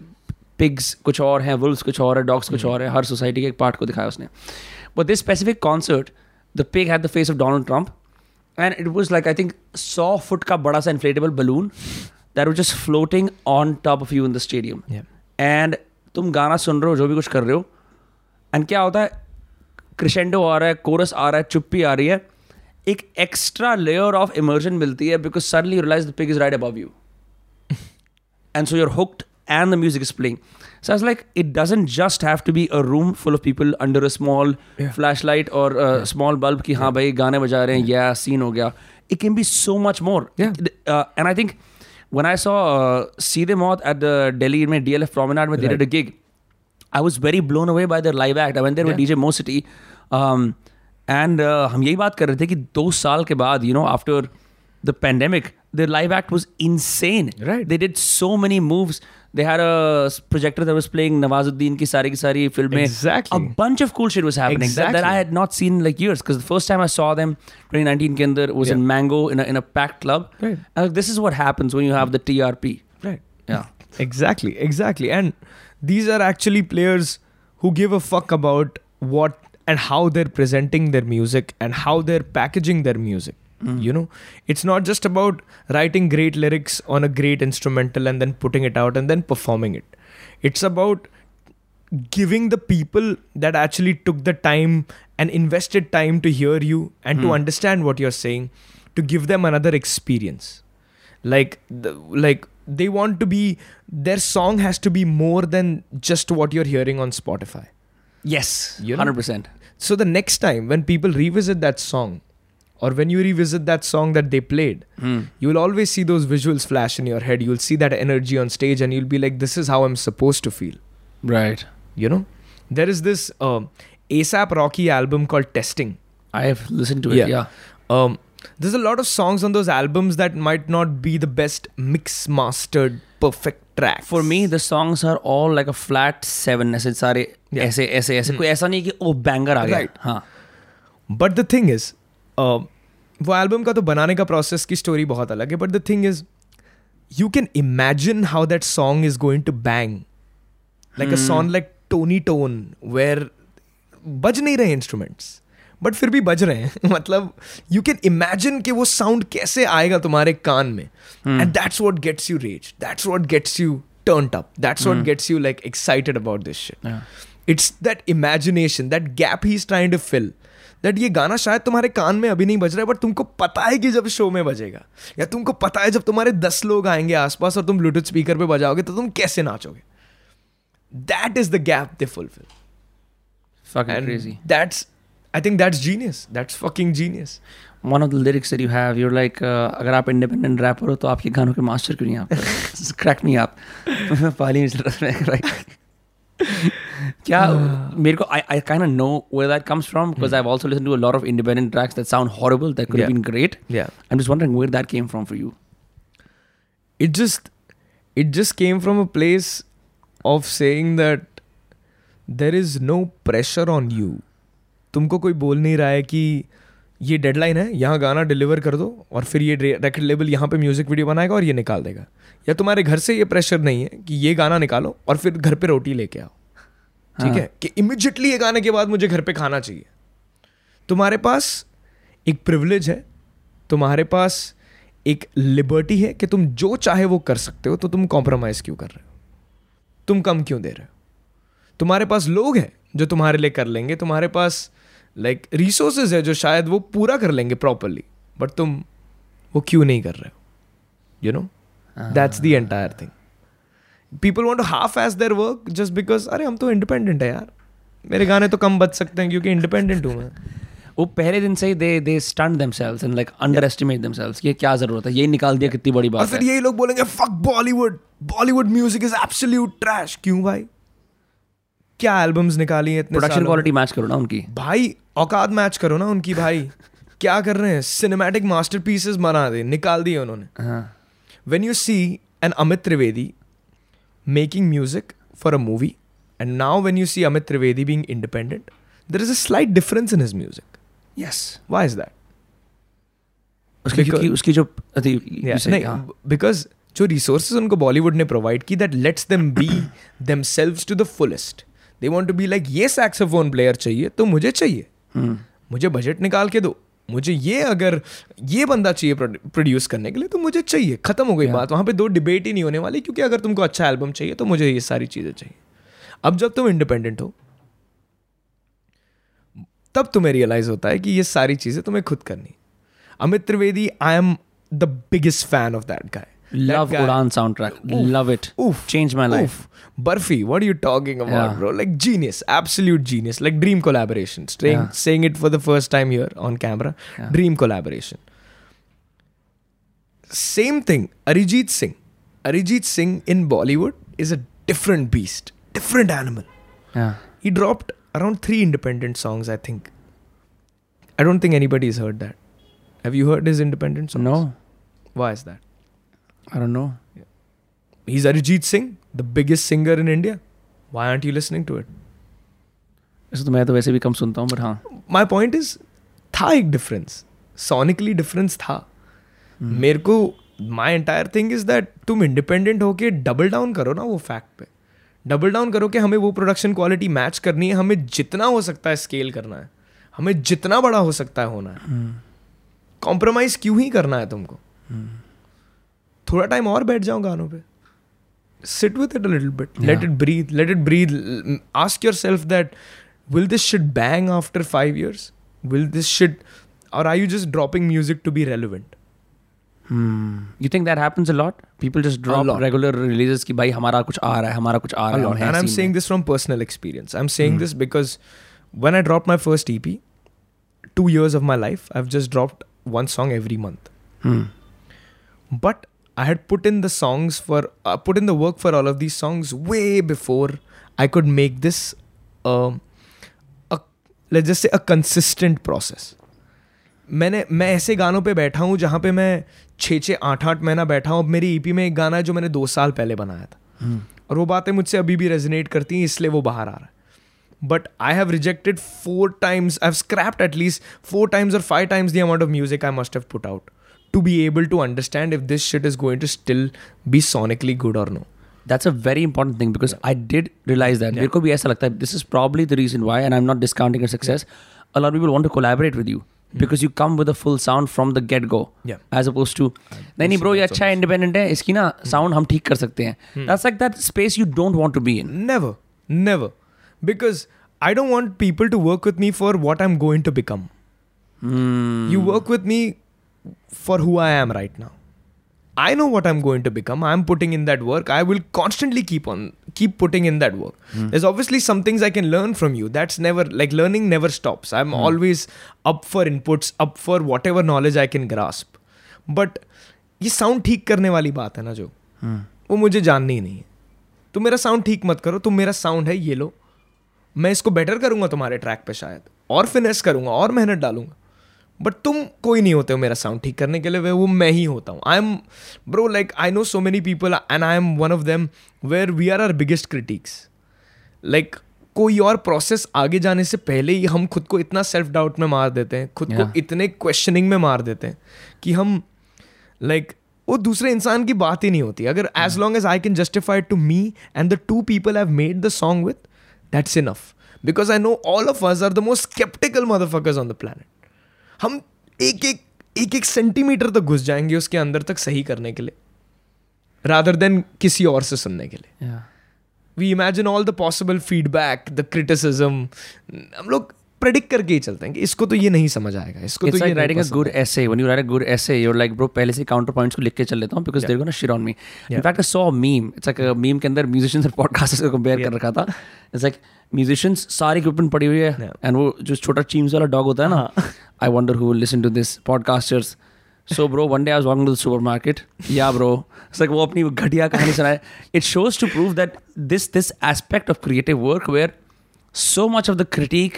Speaker 1: पिग्स कुछ और हैं वुल्व्स कुछ और है डॉग्स कुछ और है हर सोसाइटी के एक पार्ट को दिखाया उसने। But this specific concert the pig had the face of Donald Trump and it was like I think सौ फुट का बड़ा सा inflatable balloon that was just floating on top of you in the
Speaker 2: stadium
Speaker 1: and तुम गाना सुन रहे हो जो भी कुछ कर रहे हो एंड क्या होता है? क्रिशेंडो आ रहा है कोरस आ रहा है चुप्पी आ रही है। एक एक्स्ट्रा लेयर ऑफ़ इमर्जन मिलती है because suddenly realise the pig is right above you and so you're hooked and the music is playing so i was like it doesn't just have to be a room full of people under a small
Speaker 2: Yeah.
Speaker 1: flashlight or a small bulb ki हाँ भाई गाने बजा रहे हैं yeah scene हो गया it can be so much more
Speaker 2: Yeah.
Speaker 1: uh, and i think when i saw uh, Seedhe Maut at the Delhi में DLF Promenade में they
Speaker 2: Right.
Speaker 1: did a gig I was very blown away by their live act. I went there with
Speaker 2: Yeah.
Speaker 1: DJ Mo City. Um, and uh, हम यही बात कर रहे थे कि दो साल के बाद, you know, after the pandemic, the live act was insane.
Speaker 2: Right.
Speaker 1: They did so many moves. They had a projector that was playing Nawazuddin ki sari ki sari film.
Speaker 2: Exactly.
Speaker 1: A bunch of cool shit was happening exactly. that, that, I had not seen in like years. Because the first time I saw them, 2019 Kendar was
Speaker 2: yeah.
Speaker 1: in Mango in a, in a packed club.
Speaker 2: Right.
Speaker 1: And this is what happens when you have the TRP.
Speaker 2: Right.
Speaker 1: Yeah.
Speaker 2: Exactly. Exactly. And these are actually players who give a fuck about what and how they're presenting their music and how they're packaging their music Mm. You know, it's not just about writing great lyrics on a great instrumental and then putting it out and then performing it. It's about giving the people that actually took the time and invested time to hear you and to mm. understand what you're saying to give them another experience like the, like they want to be their song has to be more than just what you're hearing on spotify
Speaker 1: Yes.
Speaker 2: You know?
Speaker 1: 100%.
Speaker 2: so the next time when people revisit that song or when you revisit that song that they played
Speaker 1: Hmm.
Speaker 2: you will always see those visuals flash in your head you'll see that energy on stage and you'll be like this is how i'm supposed to feel
Speaker 1: Right.
Speaker 2: you know there is this um, asap rocky album called testing
Speaker 1: I have listened to it.
Speaker 2: Yeah.
Speaker 1: Yeah.
Speaker 2: um, there's a lot of songs on those albums that might not be the best mix mastered perfect tracks
Speaker 1: For me, the songs are all like a flat seven. ऐसे सारे
Speaker 2: Yeah. Hmm.
Speaker 1: ऐसे ऐसे ऐसे कोई ऐसा नहीं कि ओ banger आ गया
Speaker 2: Right.
Speaker 1: हाँ
Speaker 2: बट द थिंग इज वो एल्बम का तो बनाने का प्रोसेस की स्टोरी बहुत अलग है but the thing is you can imagine how that song is going to bang like a song like Tony Tone where बज नहीं रहे इंस्ट्रूमेंट्स बट फिर भी बज रहे हैं। [LAUGHS] मतलब यू कैन इमेजिन कि वो साउंड कैसे आएगा तुम्हारे कान में। And that's what gets you reach that's what gets you turn up that's what gets you like excited about this
Speaker 1: shit
Speaker 2: it's that imagination that gap he is trying to fill that ये गाना शायद तुम्हारे कान में अभी नहीं बज रहा है बट तुमको पता है कि जब शो में बजेगा। या तुमको पता है जब तुम्हारे दस लोग आएँगे आसपास और तुम ब्लूटूथ स्पीकर पे बजाओगे तो तुम कैसे नाचोगे? That is the gap they fulfil
Speaker 1: fucking
Speaker 2: and
Speaker 1: crazy.
Speaker 2: That's I think that's genius that's fucking genius
Speaker 1: One of the lyrics that you have, you're like, uh, अगर आप इंडिपेंडेंट रैपर हो तो आपके गानों के मास्टर क्यों नहीं आप? क्रैक मी आप पहली में क्या मेरे को I I kind of know where that comes from because I've also listened to a lot of independent tracks that sound horrible that could have
Speaker 2: Yeah.
Speaker 1: been great.
Speaker 2: Yeah.
Speaker 1: I'm just wondering where that came from for you.
Speaker 2: it just it just came from a place of saying that there is no pressure on you तुमको कोई बोल नहीं रहा है कि ये deadline है यहाँ गाना डिलीवर कर दो और फिर ये रेकर्ड लेबल यहाँ पे म्यूज़िक वीडियो बनाएगा और ये निकाल देगा या तुम्हारे घर से ये प्रेशर नहीं है कि ये गाना निकालो और फिर घर पे रोटी लेके आओ ठीक
Speaker 1: हाँ.
Speaker 2: है कि इमिजिएटली ये गाने के बाद मुझे घर पे खाना चाहिए। तुम्हारे पास एक प्रिविलेज है तुम्हारे पास एक लिबर्टी है कि तुम जो चाहे वो कर सकते हो तो तुम कॉम्प्रोमाइज क्यों कर रहे हो? तुम कम क्यों दे रहे हो? तुम्हारे पास लोग हैं जो तुम्हारे लिए कर लेंगे तुम्हारे पास लाइक like, रिसोर्सेज है जो शायद वो पूरा कर लेंगे प्रॉपरली बट तुम वो क्यों नहीं कर रहे हो? You know that's the entire thing people want half ass their work just because अरे हम तो इंडिपेंडेंट है यार। मेरे गाने तो कम बच सकते हैं क्योंकि इंडिपेंडेंट हूँ मैं.
Speaker 1: वो पहले दिन से ही they they stunt themselves and like underestimate themselves ये क्या ज़रूरत है? ये निकाल दिया कितनी बड़ी बात
Speaker 2: और
Speaker 1: फिर
Speaker 2: यही लोग बोलेंगे fuck Bollywood Bollywood music is absolute trash क्यों भाई? क्या एल्बम्स निकाली हैं इतने
Speaker 1: प्रोडक्शन क्वालिटी मैच करो ना उनकी।
Speaker 2: भाई औकात मैच करो ना उनकी भाई। क्या कर रहे हैं? सिनेमैटिक मास्टरपीसेस बना दे निकाल दिए उन्होंने।
Speaker 1: हाँ।
Speaker 2: You see an Amit Amit Trivedi making music for a movie, and now when you see Amit Trivedi being independent, there is a slight difference in his music.
Speaker 1: Yes
Speaker 2: Why is that?
Speaker 1: उसकी
Speaker 2: Because-
Speaker 1: क्योंकि उसकी जो
Speaker 2: नहीं,
Speaker 1: हाँ.
Speaker 2: because जो resources उनको बॉलीवुड ने provide की that lets them be themselves to the fullest they want to be like ये सैक्सोफोन प्लेयर चाहिए तो मुझे चाहिए
Speaker 1: हम्म.
Speaker 2: मुझे बजट निकाल के दो मुझे ये अगर ये बंदा चाहिए प्रोड्यूस करने के लिए तो मुझे चाहिए। खत्म हो गई बात। वहाँ पे दो डिबेट ही नहीं होने वाली क्योंकि अगर तुमको अच्छा एल्बम चाहिए तो मुझे ये सारी चीज़ें चाहिए। अब जब तुम इंडिपेंडेंट हो तब तुम्हें रियलाइज़ होता है कि ये सारी चीज़ें तुम्हें खुद करनी। Amit Trivedi I am the biggest fan of that guy
Speaker 1: Love Udan soundtrack. Love it.
Speaker 2: Oof.
Speaker 1: Changed my life.
Speaker 2: Oof. Burfi, what are you talking about,
Speaker 1: Yeah.
Speaker 2: bro? Like genius, absolute genius, like dream collaboration. Saying,
Speaker 1: Yeah.
Speaker 2: saying it for the first time here on camera,
Speaker 1: Yeah.
Speaker 2: dream collaboration. Same thing, Arijit Singh. Arijit Singh in Bollywood is a different beast, different animal.
Speaker 1: Yeah.
Speaker 2: He dropped around three independent songs, I think. I don't think anybody's heard that. Have you heard his independent songs?
Speaker 1: No,
Speaker 2: Why is that?
Speaker 1: I don't know.
Speaker 2: He's Arijit Singh, the biggest singer in India. Why aren't you listening to it?
Speaker 1: तो मैं तो वैसे भी कम सुनता हूँ but हाँ।
Speaker 2: My point is, था एक डिफरेंस सोनिकली डिफरेंस था. मेरे को my entire thing is that तुम इंडिपेंडेंट होके डबल डाउन करो ना वो फैक्ट पे. डबल डाउन करो कि हमें वो प्रोडक्शन क्वालिटी मैच करनी है हमें जितना हो सकता है स्केल करना है. हमें जितना बड़ा हो सकता है होना है. कॉम्प्रोमाइज क्यों ही करना है तुमको? थोड़ा टाइम और बैठ जाओ गानों पे sit with it a little bit let
Speaker 1: Yeah.
Speaker 2: it breathe let it breathe ask yourself that will this shit bang after 5 years will this shit or are you just dropping music to be relevant
Speaker 1: Hmm. You think that happens a lot? People just drop regular releases कि भाई हमारा कुछ आ रहा है हमारा कुछ आ
Speaker 2: a
Speaker 1: रहा है
Speaker 2: lot
Speaker 1: हम हैं
Speaker 2: and i'm saying this from personal experience i'm saying hmm. this because when i dropped my first ep 2 years of my life i've just dropped one song every month
Speaker 1: Hmm.
Speaker 2: but I had put in the songs for uh, put in the work for all of these songs way before I could make this um, a let's just say a consistent process. मैंने मैं ऐसे गानों पे बैठा हूँ जहाँ पे मैं छः छः आठ आठ महीना बैठा हूँ अब मेरी ईपी में एक गाना है जो मैंने दो साल पहले बनाया था hmm. और वो बातें मुझसे अभी भी रेजोनेट करती हैं इसलिए वो बाहर आ रहा है but I have rejected four times I have scrapped at least four times और five times the amount of music I must have put out to be able to understand if this shit is going to still be sonically good or no.
Speaker 1: That's a very important thing because I did realize that. मेरे को भी ऐसा लगता है this is probably the reason why and I'm not discounting your success. A lot of people want to collaborate with you because you come with a full sound from the get go.
Speaker 2: Yeah.
Speaker 1: As opposed to नहीं नहीं bro ये अच्छा है independent है इसकी ना sound हम ठीक कर सकते हैं. That's like that space you don't want to be in.
Speaker 2: Never, never. Because I don't want people to work with me for what I'm going to become.
Speaker 1: Hmm.
Speaker 2: You work with me For who I am right now. I know what I'm going to become. I'm putting in that work. I will constantly keep on keep putting in that work. Mm. There's obviously some things I can learn from you. That's never like learning never stops. I'm mm. always up for inputs, up for whatever knowledge I can grasp. But ये sound ठीक करने वाली बात है ना जो वो मुझे जाननी ही नहीं है तुम मेरा साउंड ठीक मत करो तुम मेरा साउंड है ये लो मैं इसको बेटर करूँगा तुम्हारे ट्रैक पे शायद और फिनेस करूँगा और मेहनत डालूँगा बट तुम कोई नहीं होते हो मेरा साउंड ठीक करने के लिए वे वो मैं ही होता हूँ। I am bro like I know so many people and I am one of them where we are are biggest critics like कोई और प्रोसेस आगे जाने से पहले ही हम खुद को इतना सेल्फ डाउट में मार देते हैं खुद
Speaker 1: Yeah.
Speaker 2: को इतने क्वेश्चनिंग में मार देते हैं कि हम लाइक like, वो दूसरे इंसान की बात ही नहीं होती। अगर as long as I can justify to me and the two people have made the song with that's enough because I know all of us are the most sceptical motherfuckers on the planet हम एक एक एक एक centimetre तक घुस जाएँगे उसके अंदर तक सही करने के लिए रादर देन किसी और से सुनने के लिए। We imagine all the possible feedback the criticism हम लोग प्रेडिक्ट करके ही चलते हैं कि इसको तो ये नहीं समझ आएगा इसको तो
Speaker 1: It's
Speaker 2: तो ये
Speaker 1: writing good essay when you write a good essay you are like bro पहले से काउंटर पॉइंट्स को लिख के चल लेता हूँ because they gonna shit on me in fact I saw a meme it's like a meme के अंदर म्यूजिशियंस और पॉडकास्टर्स को कंपेयर कर रखा था. इट्स लाइक म्यूजिशियंस सारी इक्विपमेंट पड़ी हुई है एंड वो जो छोटा चीम्स वाला डॉग होता है ना I wonder who listen to this podcasters so bro one day आज वॉन्ग सुपर मार्केट या ब्रो सर वो अपनी घटिया कहानी सुनाए। It shows to prove that this this aspect of creative work where so much of the critic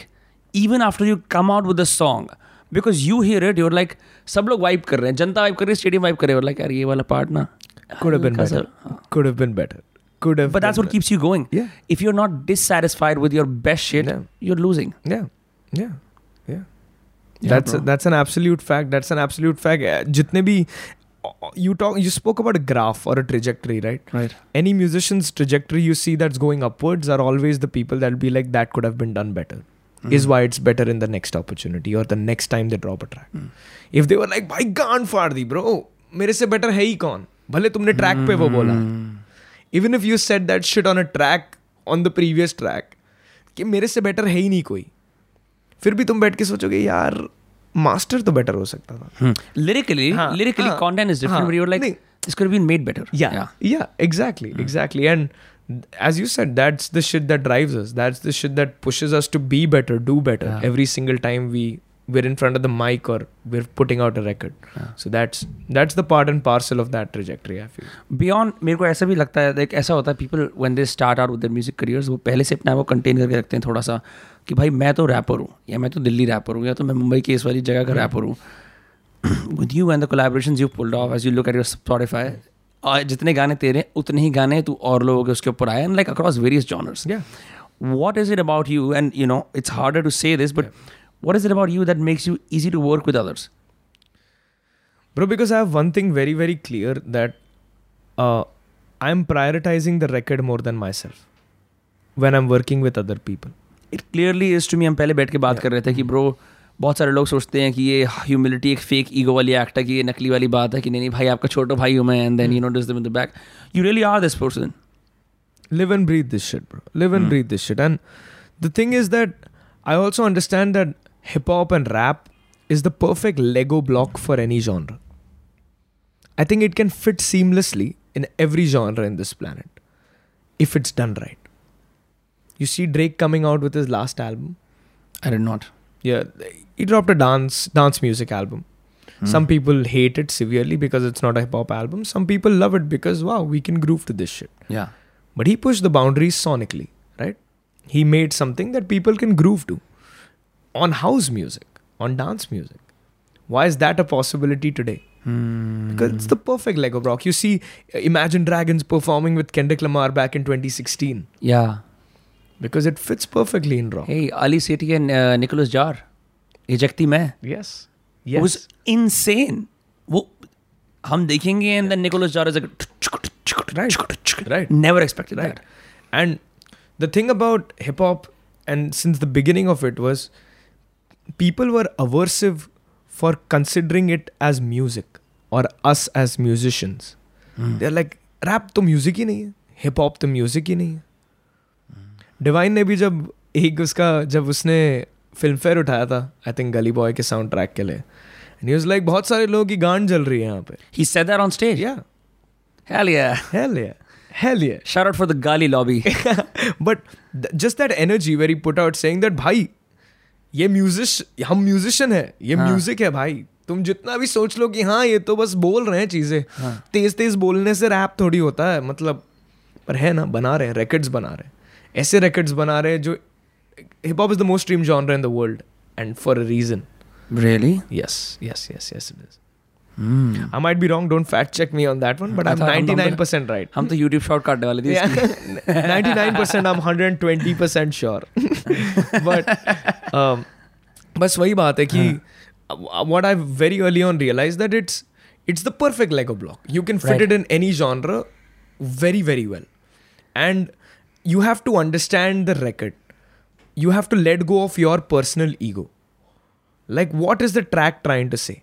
Speaker 1: even after you come out with the song because you hear it you're like सब लोग wipe कर रहे हैं जनता wipe कर रही है stadium wipe कर रहे है। लाइक यार ये वाला पार्ट ना
Speaker 2: could have better could have better could have
Speaker 1: But that's
Speaker 2: been
Speaker 1: what keeps you going.
Speaker 2: Yeah.
Speaker 1: If you're not dissatisfied with your best shit,
Speaker 2: Yeah.
Speaker 1: you're losing.
Speaker 2: Yeah, yeah, yeah.
Speaker 1: Yeah,
Speaker 2: that's
Speaker 1: bro.
Speaker 2: that's an absolute fact. That's an absolute fact. Uh, जितने भी you talk, you spoke about a graph or a trajectory, right?
Speaker 1: Right.
Speaker 2: Any musician's trajectory you see that's going upwards are always the people that'll be like that could have been done better. Is why it's better in the next opportunity or the next time they drop a track. If they were like, भाई गान फाड़ दी bro, मेरे से better है ही कौन? भले तुमने track पे वो बोला. even if you set that shit on a track on the previous track कि मेरे से बेटर है ही नहीं कोई। फिर भी तुम बैठ के सोचोगे यार मास्टर तो बेटर हो सकता था।
Speaker 1: Lyrically lyrically content is different but you like this could be made better
Speaker 2: yeah yeah exactly exactly and as you said that's the shit that drives us that's the shit that pushes us to be better do better every single time we we're in front of the mic or we're putting out a record.
Speaker 1: Yeah.
Speaker 2: so that's that's the part and parcel of that trajectory i feel.
Speaker 1: Beyond मेरे को ऐसा भी लगता है like ऐसा होता है people when they start out with their music careers वो पहले से अपने आप को कंटेन करके रखते हैं थोड़ा सा कि भाई मैं तो रैपर हूँ या मैं तो दिल्ली रैपर हूँ या तो मैं मुंबई की इस वाली जगह का रैपर हूँ। With you and the collaborations you pulled off as you look at your Spotify और जितने गाने तेरे उतने ही गाने तू और लोगों के उसके ऊपर आए and like across various genres
Speaker 2: yeah.
Speaker 1: What is it about you? And you know it's harder to say this but what is it about you that makes you easy to work with others
Speaker 2: bro because i have one thing very very clear that uh, i'm prioritizing the record more than myself when i'm working with other people
Speaker 1: it clearly is to me हम पहले बैठ के बात
Speaker 2: Yeah.
Speaker 1: कर रहे थे कि bro बहुत सारे लोग सोचते हैं कि ये ह्यूमिलिटी एक फेक ईगो वाली एक्ट है कि ये नकली वाली बात है कि नहीं नहीं भाई आपका छोटा भाई हूँ मैं and then you know this the back you really are this person
Speaker 2: live and breathe this shit, bro. Live and breathe this shit. And the thing is that I also understand that hip hop and rap is the perfect Lego block for any genre. I think it can fit seamlessly in every genre in this planet if it's done right. You see Drake coming out with his last album?
Speaker 1: I did not.
Speaker 2: Yeah, he dropped a dance dance music album. Mm. Some people hate it severely because it's not a hip hop album. Some people love it because wow, we can groove to this shit.
Speaker 1: Yeah.
Speaker 2: But he pushed the boundaries sonically, right? He made something that people can groove to on house music, on dance music. Why is that a possibility today? Mm. Because it's the perfect Lego block. You see, Imagine Dragons performing with Kendrick Lamar back in 2016.
Speaker 1: Yeah.
Speaker 2: Because it fits perfectly in rock.
Speaker 1: Hey, Ali Sethi and uh, Nicholas Jar. Ejecti Main.
Speaker 2: Yes. Yes.
Speaker 1: It was insane. Wo, hum dekhenge and yeah. then Nicholas Jar is like...
Speaker 2: Right. right.
Speaker 1: Never expected
Speaker 2: right.
Speaker 1: that.
Speaker 2: And the thing about hip-hop and since the beginning of it was... people were aversive for considering it as music or us as musicians they're like rap तो music ही नहीं है hip hop तो music ही नहीं है divine ने भी जब एक उसका जब उसने फ़िल्म फेयर उठाया था आई थिंक गली बॉय के साउंड ट्रैक के लिए एंड यूज़ लाइक बहुत सारे लोगों की गांड जल रही है यहाँ पे
Speaker 1: he said that on stage
Speaker 2: yeah
Speaker 1: hell yeah
Speaker 2: hell yeah hell yeah
Speaker 1: shout out for the gali lobby
Speaker 2: but th- just that energy where he put out saying that भाई ये म्यूजिश हम म्यूजिशियन है ये
Speaker 1: हाँ.
Speaker 2: म्यूज़िक है भाई। तुम जितना भी सोच लो कि हाँ ये तो बस बोल रहे हैं चीज़ें।
Speaker 1: हाँ.
Speaker 2: तेज तेज बोलने से रैप थोड़ी होता है मतलब पर है ना बना रहे हैं रैकेट्स बना रहे हैं। ऐसे रैकेट्स बना रहे हैं जो hip hop is the most stream genre in the world and for a reason
Speaker 1: really
Speaker 2: yes yes yes yes it it is i might be wrong don't fact check me on that one but
Speaker 1: I
Speaker 2: i'm
Speaker 1: thought हम- हम तो-
Speaker 2: 99% right
Speaker 1: हम तो YouTube shot काटने वाले थे
Speaker 2: yeah,
Speaker 1: इसकी।
Speaker 2: 99% I'm 120% sure. [LAUGHS] but um, बस वही बात है कि what I very early on realized that it's it's the perfect Lego block. You can fit
Speaker 1: Right.
Speaker 2: it in any genre very very well, and you have to understand the record. You have to let go of your personal ego. Like what is the track trying to say?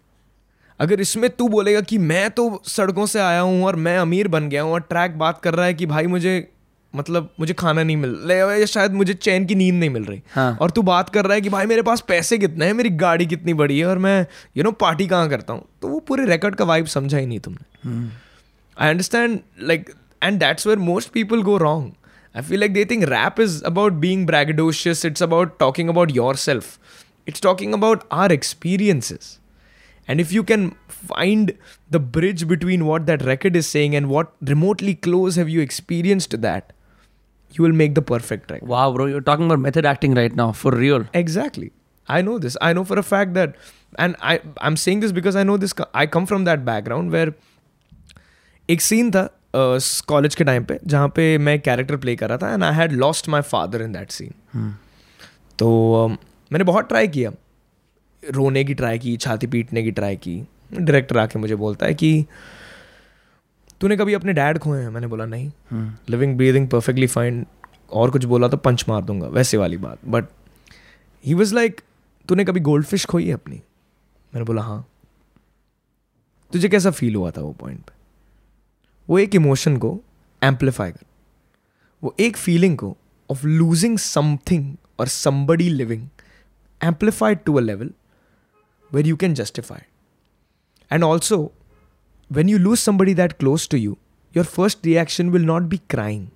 Speaker 2: अगर इसमें तू बोलेगा कि मैं तो सड़कों से आया हूँ और मैं अमीर बन गया हूँ और ट्रैक बात कर रहा है कि भाई मुझे मतलब मुझे खाना नहीं मिल रहा या शायद मुझे चैन की नींद नहीं मिल रही
Speaker 1: हाँ.
Speaker 2: और तू बात कर रहा है कि भाई मेरे पास पैसे कितने हैं मेरी गाड़ी कितनी बड़ी है और मैं you you know know, party कहाँ करता हूँ तो वो पूरे रिकॉर्ड का वाइब समझा ही नहीं तुमने I understand, like, and that's where most people go wrong. I feel like they think rap is about being braggadocious, it's about talking about yourself, it's talking about our experiences. And if you can find the bridge between what that record is saying and what remotely close have you experienced that, you will make the perfect track.
Speaker 1: wow bro you're talking about method acting right now for real
Speaker 2: Exactly. I know this. I know for a fact that and I I'm saying this because I know this. co- I come from that background where एक scene था college के time पे जहाँ पे मैं character play कर रहा था and I had lost my father in that scene तो um, मैंने बहुत ट्राई किया रोने की ट्राई की छाती पीटने की ट्राई की। डायरेक्टर आके मुझे बोलता है कि तूने कभी अपने डैड खोए हैं? मैंने बोला नहीं. लिविंग ब्रीदिंग परफेक्टली फाइन और कुछ बोला तो पंच मार दूँगा वैसे वाली बात। बट ही वॉज़ लाइक तूने कभी गोल्ड फ़िश खोई है अपनी? मैंने बोला हाँ. तुझे कैसा फील हुआ था वो पॉइंट पे? वो एक इमोशन को एम्पलीफाई कर। वो एक फीलिंग को ऑफ़ लूजिंग समथिंग और somebody living amplified to a level where you can justify. And also, when you lose somebody that close to you, your first reaction will not be crying.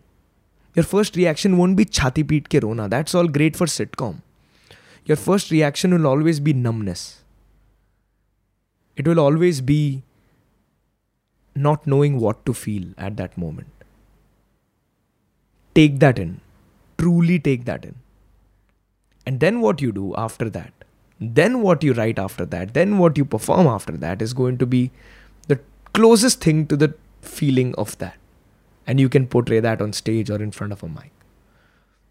Speaker 2: Your first reaction won't be chhati peet ke rona. That's all great for sitcom. Your first reaction will always be numbness. It will always be not knowing what to feel at that moment. Take that in. Truly take that in. And then what you do after that then what you write after that, then what you perform after that is going to be the closest thing to the feeling of that. And you can portray that on stage or in front of a mic.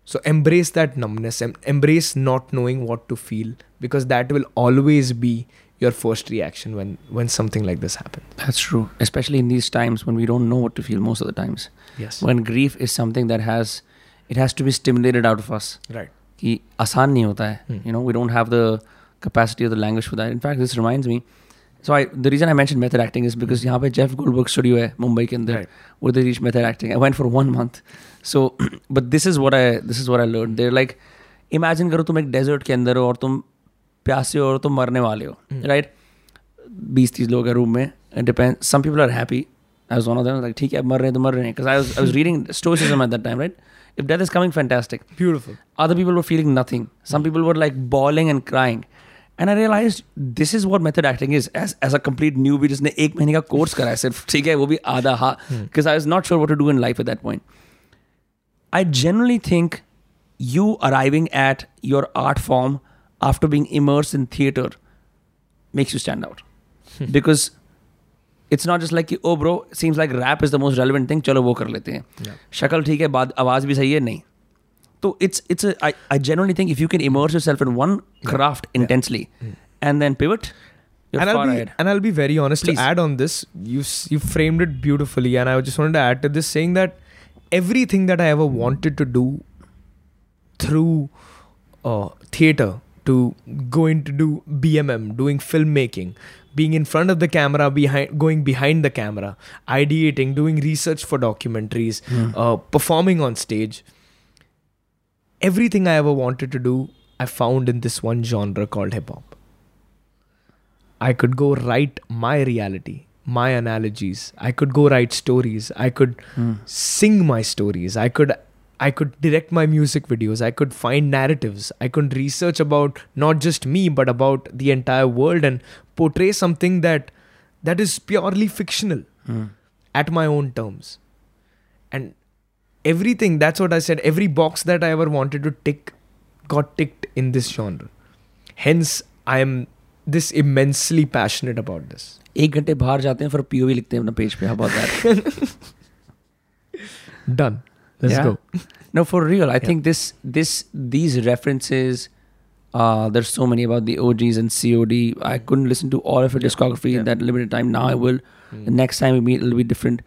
Speaker 2: So embrace that numbness, em- embrace not knowing what to feel because that will always be your first reaction when when something like this happens.
Speaker 1: That's true. Especially in these times when we don't know what to feel most of the times.
Speaker 2: Yes.
Speaker 1: When grief is something that has, it has to be stimulated out of us.
Speaker 2: right.
Speaker 1: कि आसान नहीं होता है
Speaker 2: Hmm.
Speaker 1: you know we don't have the capacity or the language for that in fact this reminds me so I the reason I mentioned method acting is because यहाँ पे Jeff Goldberg studio है मुंबई के अंदर where they teach method acting I went for one month so but this is what I this is what I learned they're like imagine करो तुम एक desert के अंदर हो और तुम प्यासे हो और तुम मरने वाले हो right बीस तीस लोग हैं रूम में depends some people are happy I was one of them like ठीक है मर रहे हैं तो मर रहे हैं because I was I was reading stoicism at that time right if death is coming fantastic
Speaker 2: Beautiful.
Speaker 1: other people were feeling nothing some people were like bawling and and I realise this is what method acting is as as a complete new भी जिसने एक महीने का course करा है सिर्फ़ ठीक है वो भी आधा हा because I is not sure what to do in life at that point I generally think you arriving at your art form after being immerse in theatre makes you stand out because it's not just like कि ओ bro seems like rap is the most relevant thing चलो वो कर लेते हैं। शक्ल ठीक है बाद आवाज़ भी सही है नहीं। तो it's it's a I, I generally think if you can immerse yourself in one craft intensely and then pivot you're
Speaker 2: and I'll be
Speaker 1: ahead
Speaker 2: and I'll be very honest
Speaker 1: Please.
Speaker 2: to add on this. You you framed it beautifully, and I just wanted to add to this, saying that everything that I ever wanted to do through uh, theater to going to do BMM, doing filmmaking, being in front of the camera, behind going behind the camera, ideating, doing research for documentaries, uh, performing on stage. Everything I ever wanted to do, I found in this one genre called hip hop. I could go write my reality, my analogies. I could go write stories. I could hmm. sing my stories. I could I could direct my music videos. I could find narratives. I could research about not just me but about the entire world and portray something that that is purely fictional hmm. at my own terms. And everything that's what I said every box that I ever wanted to tick got ticked in this genre. Hence I am this immensely passionate about this.
Speaker 1: एक घंटे बाहर जाते हैं फिर POV लिखते हैं अपना page पे how about [LAUGHS] that
Speaker 2: Done. Let's
Speaker 1: Yeah.
Speaker 2: go.
Speaker 1: no for real i think this this these references uh there's so many about the og's and cod i couldn't listen to all of your discography in that limited time now i will the next time we meet it'll be different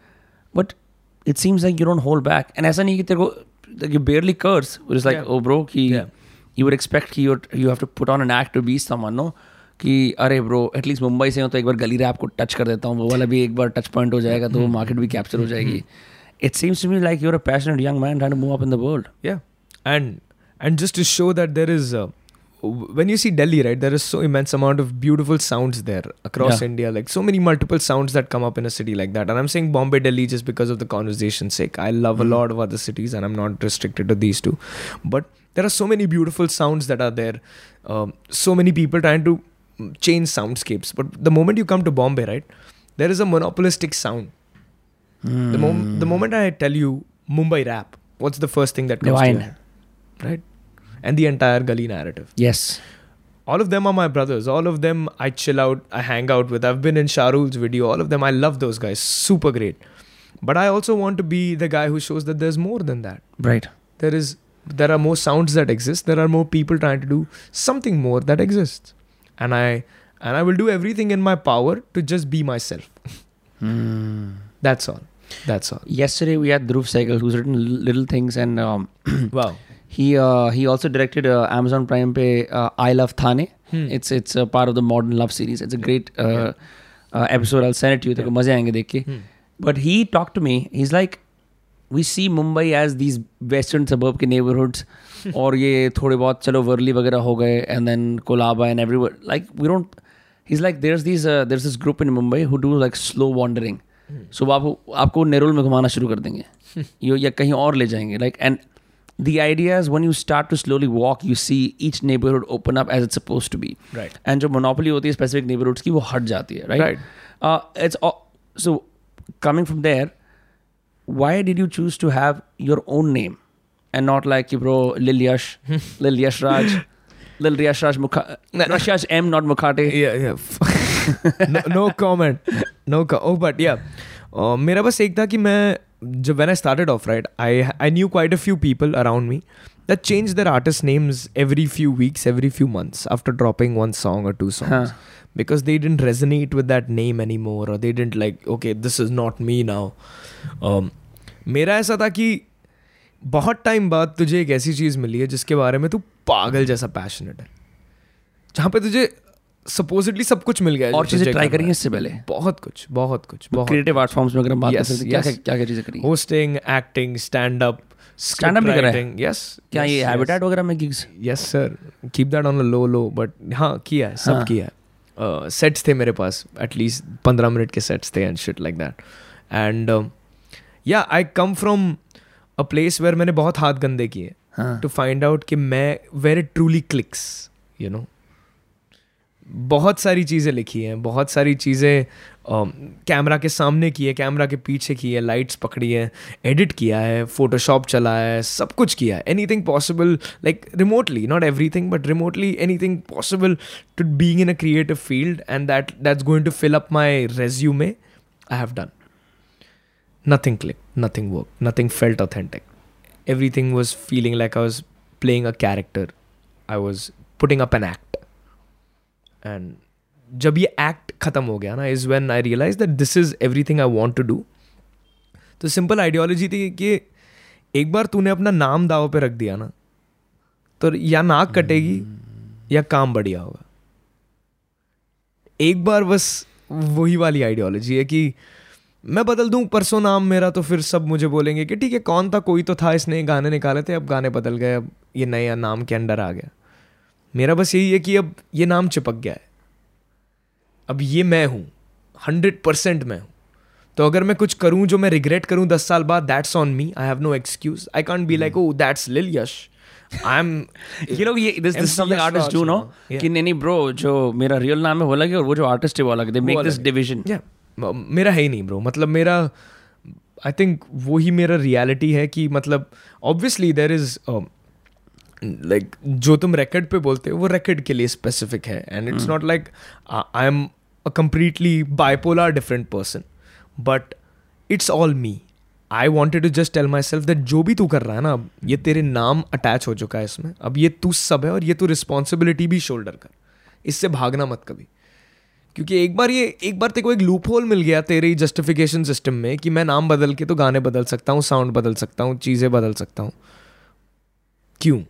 Speaker 1: but it seems like you don't hold back and ऐसा नहीं कि तेरे को you barely curse is like oh bro कि you would expect की you have to put on an act to be someone no कि अरे bro at least Mumbai से हो तो एक बार गली रहा आपको टच कर देता हूँ। वो वाला भी एक बार टच पॉइंट हो जाएगा तो वो मार्केट भी कैप्चर हो जाएगी। It seems to me like you're a passionate young man move up in the world
Speaker 2: yeah and and just to show that there is when you see Delhi, right, there is so immense amount of beautiful sounds there across
Speaker 1: Yeah.
Speaker 2: India, like so many multiple sounds that come up in a city like that. And I'm saying Bombay, Delhi just because of the conversation's sake. I love a lot of other cities, and I'm not restricted to these two. But there are so many beautiful sounds that are there. Um, so many people trying to mm, change soundscapes. But the moment you come to Bombay, right, there is a monopolistic sound. The, mom- the moment I tell you Mumbai rap, what's the first thing that comes to
Speaker 1: Divine.
Speaker 2: your head? Right? And the entire gully narrative.
Speaker 1: Yes.
Speaker 2: all of them are my brothers. All of them i chill out i hang out with. I've been in sharul's video. All of them i love those guys. Super great. But i also want to be the guy who shows that there's more than that.
Speaker 1: Right.
Speaker 2: there is there are more sounds that exist. There are more people trying to do something more that exists. And i and i will do everything in my power to just be myself.
Speaker 1: Hmm.
Speaker 2: that's all. That's all.
Speaker 1: Yesterday we had Dhruv Sehgal, who's written Little Things, and um, [CLEARS THROAT]
Speaker 2: wow
Speaker 1: he uh, he also directed uh, Amazon Prime पे uh, I Love Thane.
Speaker 2: Hmm.
Speaker 1: It's it's a part of the modern love series. It's a great uh, uh, episode. I'll send it to you. को मज़े आएँगे देख के.
Speaker 2: Hmm.
Speaker 1: But he talked to me. He's like, we see Mumbai as these western suburb के neighborhoods, और ये थोड़े बहुत चलो वर्ली वगैरह हो गए, and then Kolaba and everywhere. Like we don't. He's like, there's these uh, there's this group in Mumbai who do like slow wandering. So आपको आपको नेरुल में घुमाना शुरू कर देंगे. या कहीं और ले जाएँगे. Like and the idea is when you start to slowly walk, you see each neighborhood open up as it's supposed to be.
Speaker 2: Right.
Speaker 1: And जो monopoly होती है specific neighborhoods की वो हट जाती है, right?
Speaker 2: Right.
Speaker 1: Uh, it's all, so coming from there, why did you choose to have your own name and not like bro Lil Yash, [LAUGHS] Lil Yash Raj, Lil Yash Raj Mukha, Yash Raj M, not Mukhate.
Speaker 2: yeah yeah no, [LAUGHS] no comment no co- oh but yeah uh, मेरा बस एक था कि मैं जब when I start off right I I knew quite a few people around me that change their artist names every few weeks every few months after dropping one song और two
Speaker 1: song
Speaker 2: because they didn't resonate with that name any more और they didn't like okay this is not me now मेरा ऐसा था कि बहुत time बाद तुझे एक ऐसी चीज़ मिली है जिसके बारे में तू पागल जैसा पैशनेट है। जहाँ पे तुझे सपोजिटली सब कुछ मिल गया
Speaker 1: और चीज़ें ट्राई करी इससे पहले।
Speaker 2: बहुत कुछ बहुत कुछ बहुत
Speaker 1: क्रिएटिव आर्ट फॉर्म्स में अगर हम बात कर
Speaker 2: Yes,
Speaker 1: सकते हैं क्या
Speaker 2: yes.
Speaker 1: क्या क्या चीज़ें करी
Speaker 2: hosting acting stand up
Speaker 1: Stand-up भी करा है?
Speaker 2: यस
Speaker 1: क्या ये हैबिटेट वगैरह में gigs
Speaker 2: yes sir keep that on a low low but हाँ किया है सब
Speaker 1: हाँ.
Speaker 2: किया है. सेट्स थे मेरे पास एटलीस्ट पंद्रह मिनट के सेट्स थे and shit like that and yeah I come from a place where मैंने बहुत हाथ गंदे किए टू फाइंड आउट कि मैं where it truly clicks you know बहुत सारी चीज़ें लिखी हैं, बहुत सारी चीज़ें कैमरा के सामने की है, कैमरा के पीछे की है, लाइट्स पकड़ी है, एडिट किया है फोटोशॉप चला है, सब कुछ किया है। Anything possible like remotely not everything but remotely anything possible to being in a creative field and that that's going to fill up my resume I have done nothing click nothing nothing nothing felt authentic everything was feeling like I was playing a character I was putting up an act. And जब ये act खत्म हो गया ना is when I realise that this is everything I want to do तो simple ideology थी कि एक बार तूने अपना नाम दाव पे रख दिया ना तो या नाक कटेगी या काम बढ़िया होगा। एक बार बस वही वाली आइडियोलॉजी है कि मैं बदल दूँ परसों नाम मेरा तो फिर सब मुझे बोलेंगे कि ठीक है कौन था कोई तो था इसने गाने निकाले थे अब गाने बदल गए अब ये नया नाम के अंडर आ गया। मेरा बस यही है कि अब ये नाम चिपक गया है। अब ये मैं हूँ हंड्रेड परसेंट मैं हूँ। तो अगर मैं कुछ करूँ जो मैं रिग्रेट करूँ दस साल बाद that's on me I have no excuse I can't be like oh that's lil Yash I am
Speaker 1: you know ये this this is
Speaker 2: MC
Speaker 1: something
Speaker 2: Yash
Speaker 1: artists do no? कि नहीं नहीं bro जो मेरा real नाम है वो अलग है और वो जो artist है वो अलग है। They make
Speaker 2: वो
Speaker 1: this division.
Speaker 2: या मेरा है ही नहीं ब्रो मतलब मेरा आई थिंक वो ही मेरा रियलिटी है कि मतलब ऑब्वियसली देर इज़ लाइक जो तुम रिकॉर्ड पे बोलते हो वो रिकॉर्ड के लिए स्पेसिफिक है. And it's not like I am a completely bipolar different person but it's all me I wanted to just tell myself that जो भी तू कर रहा है ना अब ये तेरे नाम अटैच हो चुका है इसमें. अब ये तू सब है और ये तू रिस्पॉन्सिबिलिटी भी शोल्डर कर. इससे भागना मत कभी. क्योंकि एक बार ये एक बार तेरे को एक लूप होल मिल गया तेरे जस्टिफिकेशन सिस्टम में कि मैं नाम बदल के तो गाने बदल सकता हूँ साउंड बदल सकता हूँ चीज़ें बदल सकता हूँ. क्यों?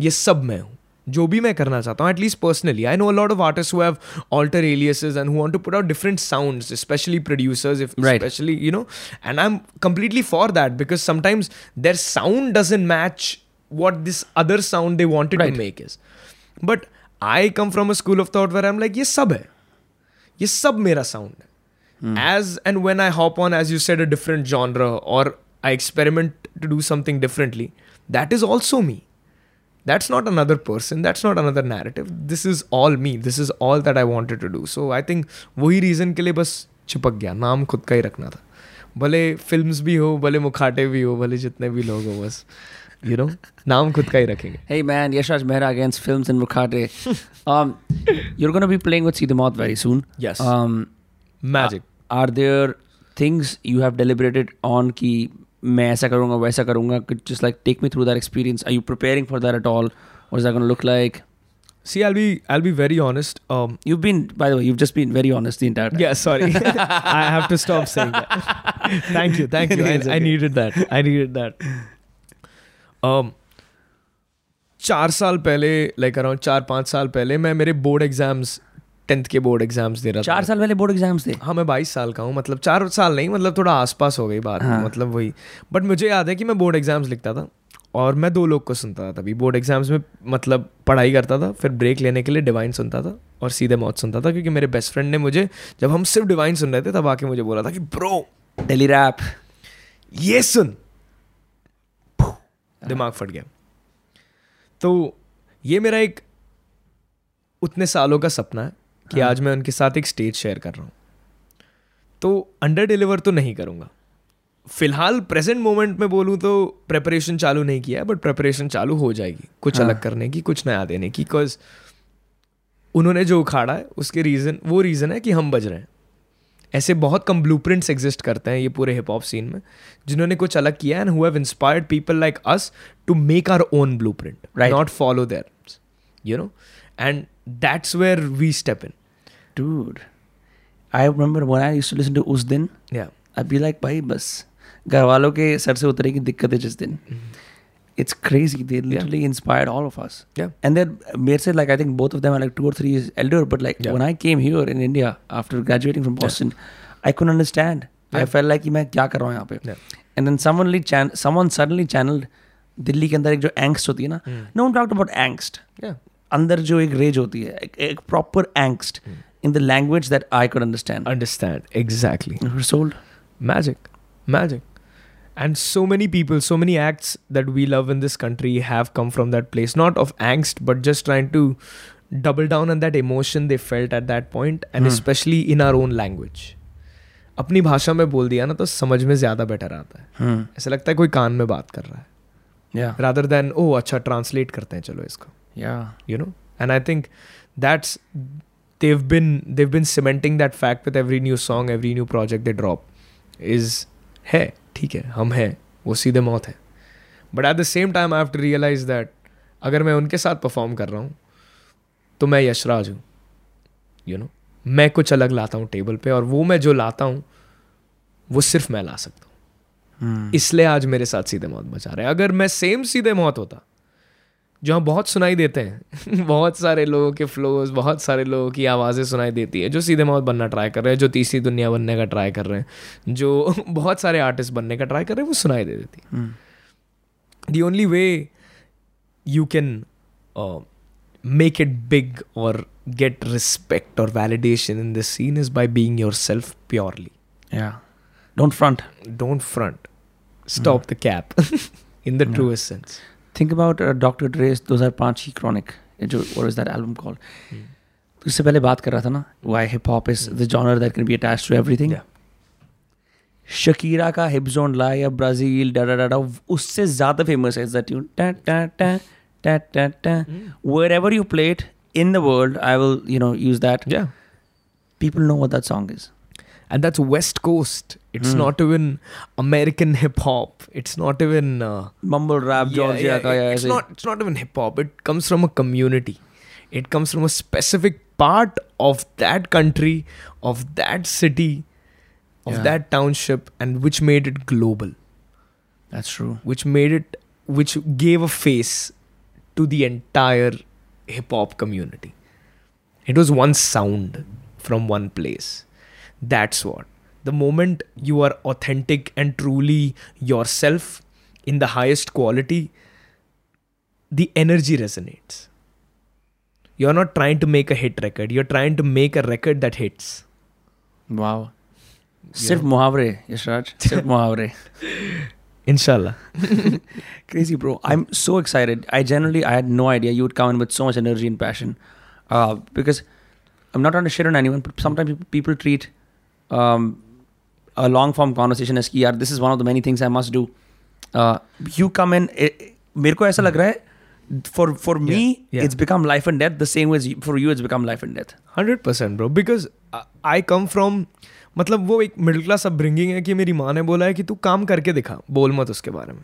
Speaker 2: ये सब मैं हूँ जो भी मैं करना चाहता हूँ at least personally I know a lot of artist who have alter aliases and who want to put out different sounds specially producers if
Speaker 1: Right.
Speaker 2: especially you know and i'm completely for that because sometimes their sound doesn't match what this other sound they wanted
Speaker 1: Right.
Speaker 2: to make is but i come from a school of thought where i'm like ये सब है ये सब मेरा sound है edge and when I hop on edge you said a different genre और I experiment to do something differently that is also me that's not another person that's not another narrative this is all me this is all that i wanted to do so i think वही reason के लिए बस चिपक गया नाम खुद का ही रखना था भले फिल्म्स भी हो भले मुखाटे भी हो भले जितने भी लोग हो बस यू नो नाम खुद का ही रखेंगे
Speaker 1: Hey man, Yashraj Mehra against Films in Mukhate. um, you're going to be playing with See the Moth very soon.
Speaker 2: Yes.
Speaker 1: Um,
Speaker 2: magic
Speaker 1: are there things you have deliberated on कि मैं ऐसा करूँगा वैसा करूँगा could just like take me through that experience are you preparing for that at all what is that going to look like
Speaker 2: C I'll be I'll be very honest um
Speaker 1: you've been by the way you've just been very honest the entire time
Speaker 2: yeah sorry I have to stop saying that thank you thank you I,
Speaker 1: It's
Speaker 2: I needed that I needed that um चार साल पहले like around चार पाँच साल पहले मैं मेरे board exams tenth के बोर्ड एग्ज़ाम्स दे रहा था।
Speaker 1: चार साल पहले बोर्ड एग्ज़ाम्स थे।
Speaker 2: हाँ मैं बाईस साल का हूँ मतलब चार साल नहीं मतलब थोड़ा आसपास हो गई बात
Speaker 1: हाँ.
Speaker 2: मतलब वही। बट मुझे याद है कि मैं बोर्ड एग्ज़ाम्स लिखता था और मैं दो लोग को सुनता था तभी। बोर्ड एग्ज़ाम्स में मतलब पढ़ाई करता था फिर ब्रेक लेने के लिए डिवाइन सुनता था और सीधे मौत सुनता था क्योंकि मेरे बेस्ट फ्रेंड ने मुझे जब हम सिर्फ़ डिवाइन सुन रहे थे तब आके मुझे बोला था कि ब्रो
Speaker 1: दिल्ली रैप।
Speaker 2: ये सुन। दिमाग फट गया। तो ये मेरा एक उतने सालों का सपना है। कि
Speaker 1: हाँ।
Speaker 2: आज मैं उनके साथ एक स्टेज शेयर कर रहा हूँ। तो अंडर डिलीवर तो नहीं करूँगा। फ़िलहाल प्रेजेंट मोमेंट में बोलूँ तो प्रेपरेशन चालू नहीं किया है बट प्रेपरेशन चालू हो जाएगी। कुछ
Speaker 1: हाँ।
Speaker 2: अलग करने की कुछ नया देने की बिकॉज़ उन्होंने जो उखाड़ा है उसके रीज़न वो रीज़न है कि हम बज रहे हैं। ऐसे बहुत कम ब्लू प्रिंट्स एग्जिस्ट करते हैं ये पूरे हिप हॉप सीन में जिन्होंने कुछ अलग किया and who have inspired people like us to make our own
Speaker 1: blueprint
Speaker 2: not follow their you know and that's where we step in
Speaker 1: dude I remember when I used to listen to उस दिन
Speaker 2: या
Speaker 1: I'd be like भाई बस घर वालों के sir से उतरेगी दिक्कत है जिस दिन it's crazy they literally yeah. inspired all of us
Speaker 2: Yeah.
Speaker 1: and then मेरे से like I think both of them are like two or three years elder but like
Speaker 2: Yeah.
Speaker 1: when I came here in India after graduating from Boston yeah. I couldn't understand
Speaker 2: Yeah.
Speaker 1: I felt like कि मैं क्या कर रहा हूँ यहाँ पे
Speaker 2: Yeah.
Speaker 1: and then someone chan- someone suddenly channeled Delhi के अंदर एक जो angst होती है ना no one talked about angst अंदर जो एक रेज होती है एक, proper angst in the language that I could understand
Speaker 2: understand exactly
Speaker 1: we were sold
Speaker 2: magic magic and so many people so many acts that we love in this country have come from that place not of angst but just trying to double down on that emotion they felt at that point and
Speaker 1: Hmm.
Speaker 2: especially in our own language अपनी भाषा में बोल दिया ना तो समझ में ज़्यादा बेटर आता है
Speaker 1: hmm.
Speaker 2: ऐसा लगता है कोई कान में बात कर रहा है
Speaker 1: yeah
Speaker 2: रादर देन ओ अच्छा ट्रांसलेट करते हैं चलो इसको
Speaker 1: yeah
Speaker 2: you know and i think that's they've been they've been cementing that fact with every new song every new project they drop is है ठीक है हम हैं वो सीधे मौत है. But at the same time I have to realize that अगर मैं उनके साथ परफॉर्म कर रहा हूँ तो मैं यशराज हूँ यू नो मैं कुछ अलग लाता हूँ टेबल पे और वो मैं जो लाता हूँ वो सिर्फ़ मैं ला सकता हूँ।
Speaker 1: Hmm.
Speaker 2: इसलिए आज मेरे साथ सीधे मौत बचा रहे हैं। अगर मैं सेम सीधे मौत होता जहाँ बहुत सुनाई देते हैं [LAUGHS] बहुत सारे लोगों के फ्लोज बहुत सारे लोगों की आवाज़ें सुनाई देती है जो सीधे मौत बनना ट्राई कर रहे हैं जो तीसरी दुनिया बनने का ट्राई कर रहे हैं जो [LAUGHS] बहुत सारे आर्टिस्ट बनने का ट्राई कर रहे हैं वो सुनाई दे देती. है the only way you can make it big और गेट रिस्पेक्ट और validation in this scene is by being yourself purely
Speaker 1: Yeah. Don't front.
Speaker 2: don't front stop the cap [LAUGHS] in the
Speaker 1: Yeah. Think about doctor dress दो हज़ार पाँच ही chronic जो और is that album
Speaker 2: called
Speaker 1: तो इससे पहले बात कर रहा था ना why hip hop is the genre that can be attach to everything Shakira का हिप जोन ला या ब्राज़ील डाडा डाडा उससे ज़्यादा फ़ेमस है that you ten ever you plate in the world I will you know use that people know what that song is
Speaker 2: and that's west coast It's
Speaker 1: mm.
Speaker 2: not even American hip hop. It's not even uh,
Speaker 1: mumble rap,
Speaker 2: yeah,
Speaker 1: Georgia.
Speaker 2: Yeah,
Speaker 1: yeah,
Speaker 2: it's not. It's not even hip hop. It comes from a community. It comes from a specific part of that country, of that city, of
Speaker 1: yeah.
Speaker 2: that township, and which made it global.
Speaker 1: That's true.
Speaker 2: Which made it, which gave a face to the entire hip hop community. It was one sound from one place. That's what the moment you are authentic and truly yourself in the highest quality the energy resonates you're not trying to make a hit record you're trying to make a record that hits
Speaker 1: wow सिर्फ मुहावरे यशराज सिर्फ मुहावरे
Speaker 2: inshallah [LAUGHS]
Speaker 1: Crazy, bro. I'm so excited. I generally, I had no idea you would come in with so much energy and passion. Uh, because I'm not trying to shit on anyone, but sometimes people, people treat um, a long form conversation as, yeah, this is one of the many things I must do. Uh, you come in, मेरे को ऐसा लग रहा है for for me
Speaker 2: yeah.
Speaker 1: It's become life and death the same way for you it's become life and death
Speaker 2: hundred percent bro because I come from मतलब वो एक middle class upbringing है कि मेरी माँ ने बोला है कि तू काम करके दिखा बोल मत उसके बारे में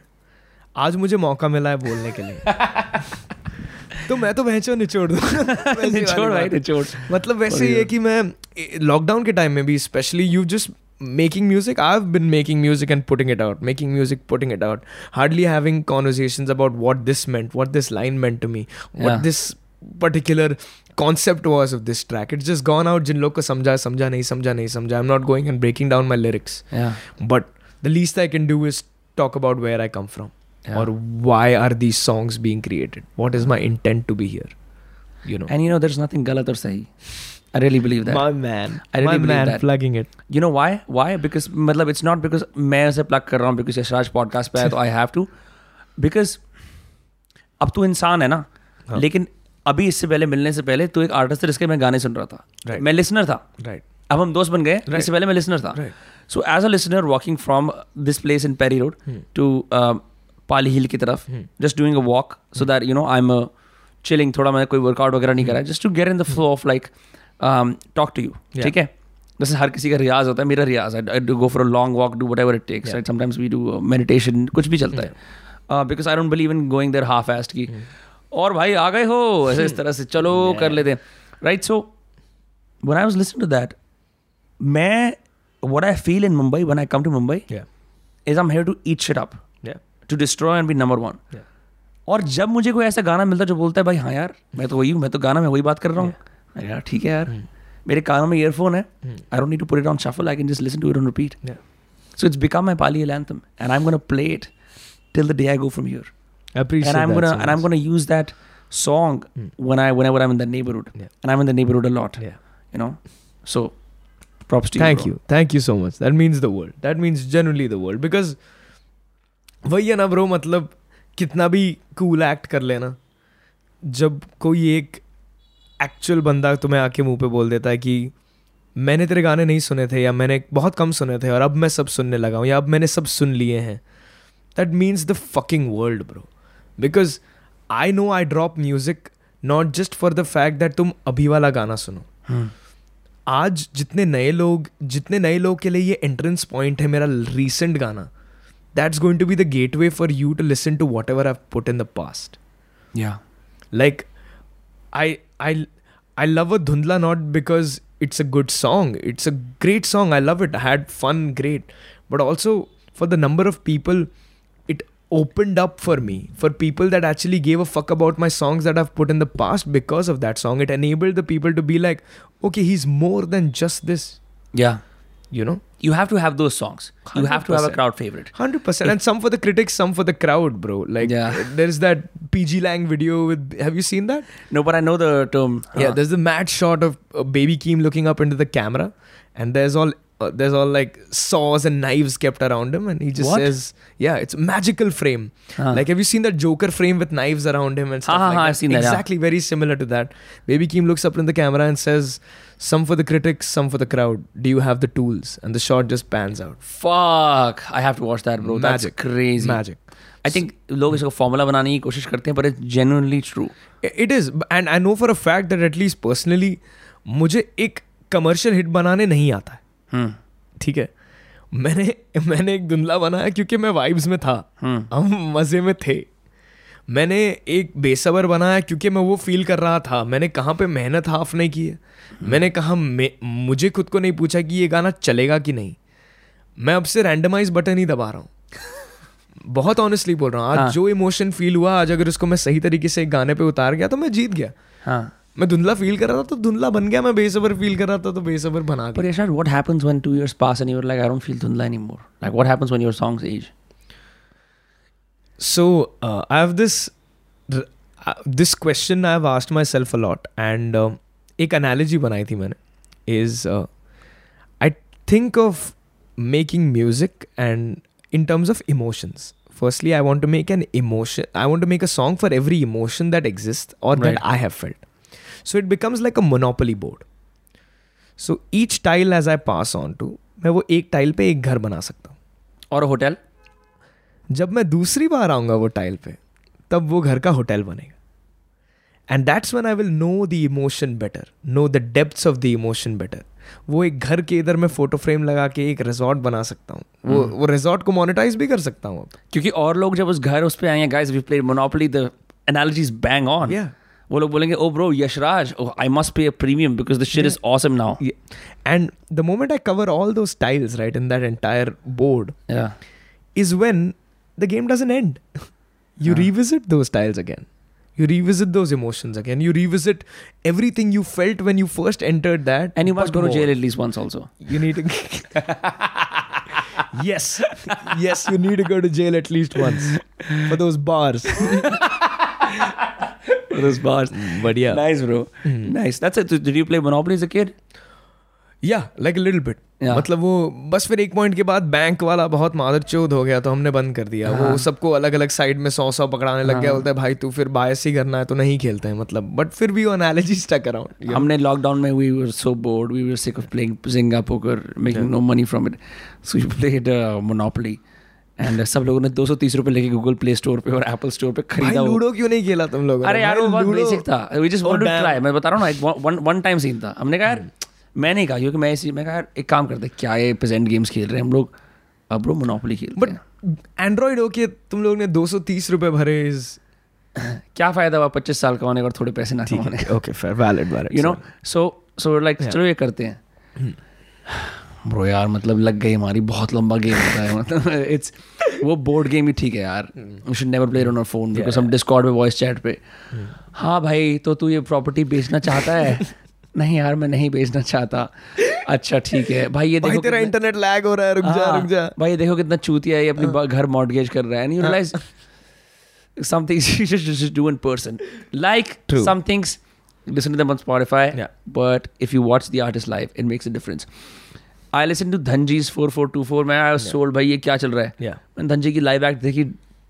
Speaker 2: आज मुझे मौका मिला है बोलने के लिए [LAUGHS] तो मैं तो भैंचो निचोड़ दूँ [LAUGHS]
Speaker 1: निचोड़ भाई, निचोड़।
Speaker 2: मतलब वैसे ही है कि मैं लॉकडाउन के टाइम में भी specially you just making music i've been making music and putting it out making music putting it out. Hardly having conversations about what this meant what this line meant to me
Speaker 1: yeah.
Speaker 2: what this particular concept was of this track. It's just gone out jin log ko samjha samjha nahi samjha nahi samjha. I'm not going and breaking down my lyrics.
Speaker 1: Yeah.
Speaker 2: But the least i can do is talk about where i come from
Speaker 1: yeah.
Speaker 2: or why are these songs being created? What is my intent to be here? You know.
Speaker 1: And you know there's nothing galat or sahi. I really believe that
Speaker 2: my man.
Speaker 1: I really
Speaker 2: my
Speaker 1: believe
Speaker 2: man
Speaker 1: that.
Speaker 2: plugging it.
Speaker 1: You know why why because मतलब it's not because मैं उसे plug कर रहा हूँ because Yashraj podcast पे है तो आई have to because अब तू इंसान है ना
Speaker 2: हाँ.
Speaker 1: लेकिन अभी इससे पहले मिलने से पहले तू एक आर्टिस्ट था जिसके मैं गाने सुन रहा था।
Speaker 2: Right.
Speaker 1: मैं लिसनर था।
Speaker 2: Right.
Speaker 1: अब हम दोस्त बन गए
Speaker 2: Right.
Speaker 1: इससे पहले मैं लिसनर था।
Speaker 2: Right.
Speaker 1: So as a listener walking from this place in Perry road to Pali Hill की तरफ़ just doing a walk so that you know I am chilling थोड़ा मैं कोई वर्कआउट वगैरह नहीं करा। Just to get in the flow of like talk to
Speaker 2: you
Speaker 1: ठीक है? जैसे हर किसी का रियाज होता है मेरा रियाज I do go for a long walk do whatever it takes right sometimes we do meditation कुछ भी चलता है। Because I don't believe in going there half assed की और भाई आ गए हो? ऐसे इस तरह से चलो कर लेते हैं. Right so one I was listening to that, मैं what I feel in Mumbai when I come to Mumbai
Speaker 2: yeah.
Speaker 1: is I'm here to eat shit up,
Speaker 2: yeah.
Speaker 1: To destroy and be number one.
Speaker 2: yeah.
Speaker 1: और जब मुझे कोई ऐसा गाना मिलता है जो बोलता है भाई हाँ यार मैं तो वही हूँ मैं तो गाना में वही बात कर रहा हूँ। मैंने कहा ठीक है यार। हम्म। मेरे कानों में ईयरफोन है। I don't need to put it on shuffle I can just listen to
Speaker 2: it
Speaker 1: on repeat so it's become my Pali anthem and I am gonna play it till the day I go
Speaker 2: from here
Speaker 1: and I
Speaker 2: am
Speaker 1: gonna and I
Speaker 2: am
Speaker 1: gonna use that song when I whenever I am in the
Speaker 2: neighbourhood
Speaker 1: and I am in the neighbourhood a lot you know so props to you
Speaker 2: thank
Speaker 1: bro.
Speaker 2: you. Thank you so much. That means the world. That means generally the world. ना bro मतलब कितना भी cool act कर लेना जब कोई एक actual बंदा तुम्हें आके मुँह पे बोल देता है कि मैंने तेरे गाने नहीं सुने थे या मैंने बहुत कम सुने थे और अब मैं सब सुनने लगा हूँ या अब मैंने सब सुन लिए हैं। That means the fucking world bro because I know I drop music not just for the fact that तुम अभी वाला गाना सुनो।
Speaker 1: Hmm.
Speaker 2: आज जितने नए लोग जितने नए लोग के लिए ये एंट्रेंस पॉइंट है मेरा रीसेंट गाना that's going to be the gateway for you to listen to whatever I put in the past
Speaker 1: yeah.
Speaker 2: Like i i i love a dhundla not because it's a good song. It's a great song. I love it. I had fun great. But also for the number of people it opened up for me. For people that actually gave a fuck about my songs that i've put in the past because of that song it enabled the people to be like okay he's more than just this.
Speaker 1: Yeah
Speaker 2: you know?
Speaker 1: You have to have those songs. You have to have a crowd favorite.
Speaker 2: 100% and some for the critics some for the crowd bro. Like
Speaker 1: Yeah.
Speaker 2: there's that pg lang video with have you seen that?
Speaker 1: No but i know the term
Speaker 2: Yeah,
Speaker 1: Uh,
Speaker 2: there's the mad shot of uh, Baby Keem looking up into the camera, and there's all uh, there's all like saws and knives kept around him, and he just
Speaker 1: What?
Speaker 2: says, "Yeah, it's a magical frame."
Speaker 1: Huh.
Speaker 2: Like, have you seen that Joker frame with knives around him and stuff
Speaker 1: Ha, ha,
Speaker 2: like
Speaker 1: ha,
Speaker 2: that?
Speaker 1: I've seen that, yeah.
Speaker 2: Exactly, very similar to that. Baby Keem looks up in the camera and says, "Some for the critics, some for the crowd. Do you have the tools?" And the shot just pans out.
Speaker 1: fuck i have to watch that bro
Speaker 2: Magic.
Speaker 1: that's crazy
Speaker 2: Magic.
Speaker 1: i think लोग इसको formula बनाने की कोशिश करते हैं पर it's genuinely true
Speaker 2: I- It is, and I know for a fact that at least personally, मुझे एक कमर्शियल हिट बनाने नहीं आता है
Speaker 1: hmm.
Speaker 2: ठीक है। मैंने मैंने एक धुंधला बनाया क्योंकि मैं वाइब्स में था।
Speaker 1: हम्म।
Speaker 2: हम मज़े में थे। मैंने एक बेसबर बनाया क्योंकि मैं वो फील कर रहा था। मैंने कहाँ पे मेहनत हाफ़ नहीं की है। मैंने कहा मैं मुझे खुद को नहीं पूछा कि ये गाना चलेगा कि नहीं? मैं अब से रैंडमाइज बटन ही दबा रहा हूँ। बहुत ऑनेस्टली बोल रहा हूँ। आज
Speaker 1: हाँ।
Speaker 2: जो इमोशन फील हुआ आज अगर उसको मैं सही तरीके से गाने पे उतार गया तो मैं जीत गया।
Speaker 1: हाँ।
Speaker 2: मैं धुंधला फील कर रहा था तो धुंधला बन गया मैं बेसबर फील कर रहा था तो बेसबर बना दिया।
Speaker 1: Yashraj what happens when 2 years pass and you are like I don't feel धुंधला anymore like what happens when your songs age
Speaker 2: so I have this this question I have asked myself a lot and एक analogy बनाई थी मैंने is I think of making music and in terms of emotions firstly I want to make an emotion I want to make a song for every emotion that exist
Speaker 1: और
Speaker 2: that I have felt So it becomes like a monopoly board. So each tile as I pass on to, मैं वो एक tile पे एक घर बना सकता हूँ
Speaker 1: और hotel?
Speaker 2: जब मैं दूसरी बार आऊँगा वो टाइल पे तब वो घर का होटल बनेगा and that's one I will know the emotion better know the depths of the emotion better वो एक घर के इधर मैं फ़ोटो फ्रेम लगा के एक रिजॉर्ट बना सकता हूँ वो
Speaker 1: हम्म।
Speaker 2: वो रिजॉर्ट को मोनेटाइज भी कर सकता हूँ
Speaker 1: क्योंकि और लोग जब उस घर उस पे आएँगे guys we played Monopoly the analogy is bang
Speaker 2: on.
Speaker 1: वो लोग बोलेंगे oh bro Yashraj I must pay a premium because the shit is awesome now
Speaker 2: Yeah. And the moment I cover all those tiles, right, in that entire board,
Speaker 1: या
Speaker 2: is when the game doesn't end. you
Speaker 1: Ah.
Speaker 2: revisit those tiles again. You revisit those emotions again. You revisit everything you felt when you first entered that.
Speaker 1: And you must
Speaker 2: but
Speaker 1: go to
Speaker 2: more.
Speaker 1: Jail at least once also
Speaker 2: You need to. [LAUGHS] yes, yes, you need to go to jail at least once for those bars. [LAUGHS]
Speaker 1: for [LAUGHS] those bars.
Speaker 2: But yeah.
Speaker 1: Nice, bro. mm. Nice. That's it. Did you play Monopoly as a kid?
Speaker 2: या like little bit मतलब वो बस फिर एक point के बाद bank वाला बहुत मादर चौध हो गया तो हमने बंद कर दिया वो हाँ। सबको अलग अलग साइड में सौ सौ पकड़ाने लग गया हाँ। बोलता है भाई तू फिर बायस ही करना है तो नहीं खेलते हैं मतलब बट फिर भी वो एनालॉजी स्टक अराउंड
Speaker 1: हमने लॉकडाउन में we were so bored we were sick Zynga poker making no money from it so you played Monopoly Uh, सब लोगों ने दो सौ तीस रुपए लेके गूगल प्ले स्टोर पे और एप्पल स्टोर पे खरीदा
Speaker 2: लूडो क्यों नहीं खेला तुम लोग
Speaker 1: अरे यार वो बहुत बेसिक था। We just want
Speaker 2: to
Speaker 1: try मैं बता रहा हूँ ना वन वन टाइम सीन था। हमने कहा यार मैं नहीं कहा क्योंकि मैं इसी मैं कहा यार एक काम करते क्या ये प्रेजेंट गेम्स खेल रहे हैं हम लोग? अब ब्रो मोनोपोली खेलते
Speaker 2: बट एंड्रॉइड हो। के तुम लोग ने दो सौ तीस रुपए भरे इज़ [LAUGHS]
Speaker 1: क्या फ़ायदा हुआ पच्चीस साल का होने का और थोड़े पैसे ना कमाने
Speaker 2: okay fair valid
Speaker 1: valid you know so so
Speaker 2: like
Speaker 1: चलो ये करते हैं। ब्रो यार मतलब लग गई हमारी बहुत लंबा गेम होता है मतलब इट्स वो बोर्ड गेम ही ठीक है यार। We should never play on phone because हम डिस्कॉर्ड पे वॉइस चैट पे। हाँ भाई तो तू ये प्रॉपर्टी बेचना चाहता है? [LAUGHS] नहीं यार मैं नहीं बेचना चाहता। अच्छा ठीक है। भाई ये
Speaker 2: भाई
Speaker 1: देखो
Speaker 2: तेरा इंटरनेट लैग हो रहा है रुक जा
Speaker 1: हाँ,
Speaker 2: रुक जा।
Speaker 1: भाई ये देखो कितना चूतिया है ये अपनी घर मॉडगेज कर रहा है। And you realize some things [LAUGHS] you should just do in person. Like
Speaker 2: True.
Speaker 1: some things listen to them on spotify
Speaker 2: Yeah.
Speaker 1: but if you watch the artist live it makes a difference. I listened to dhanji's 4424 मैं आई was sold भाई ये क्या चल रहा है
Speaker 2: Yeah.
Speaker 1: मैंने धनजी की live act देखी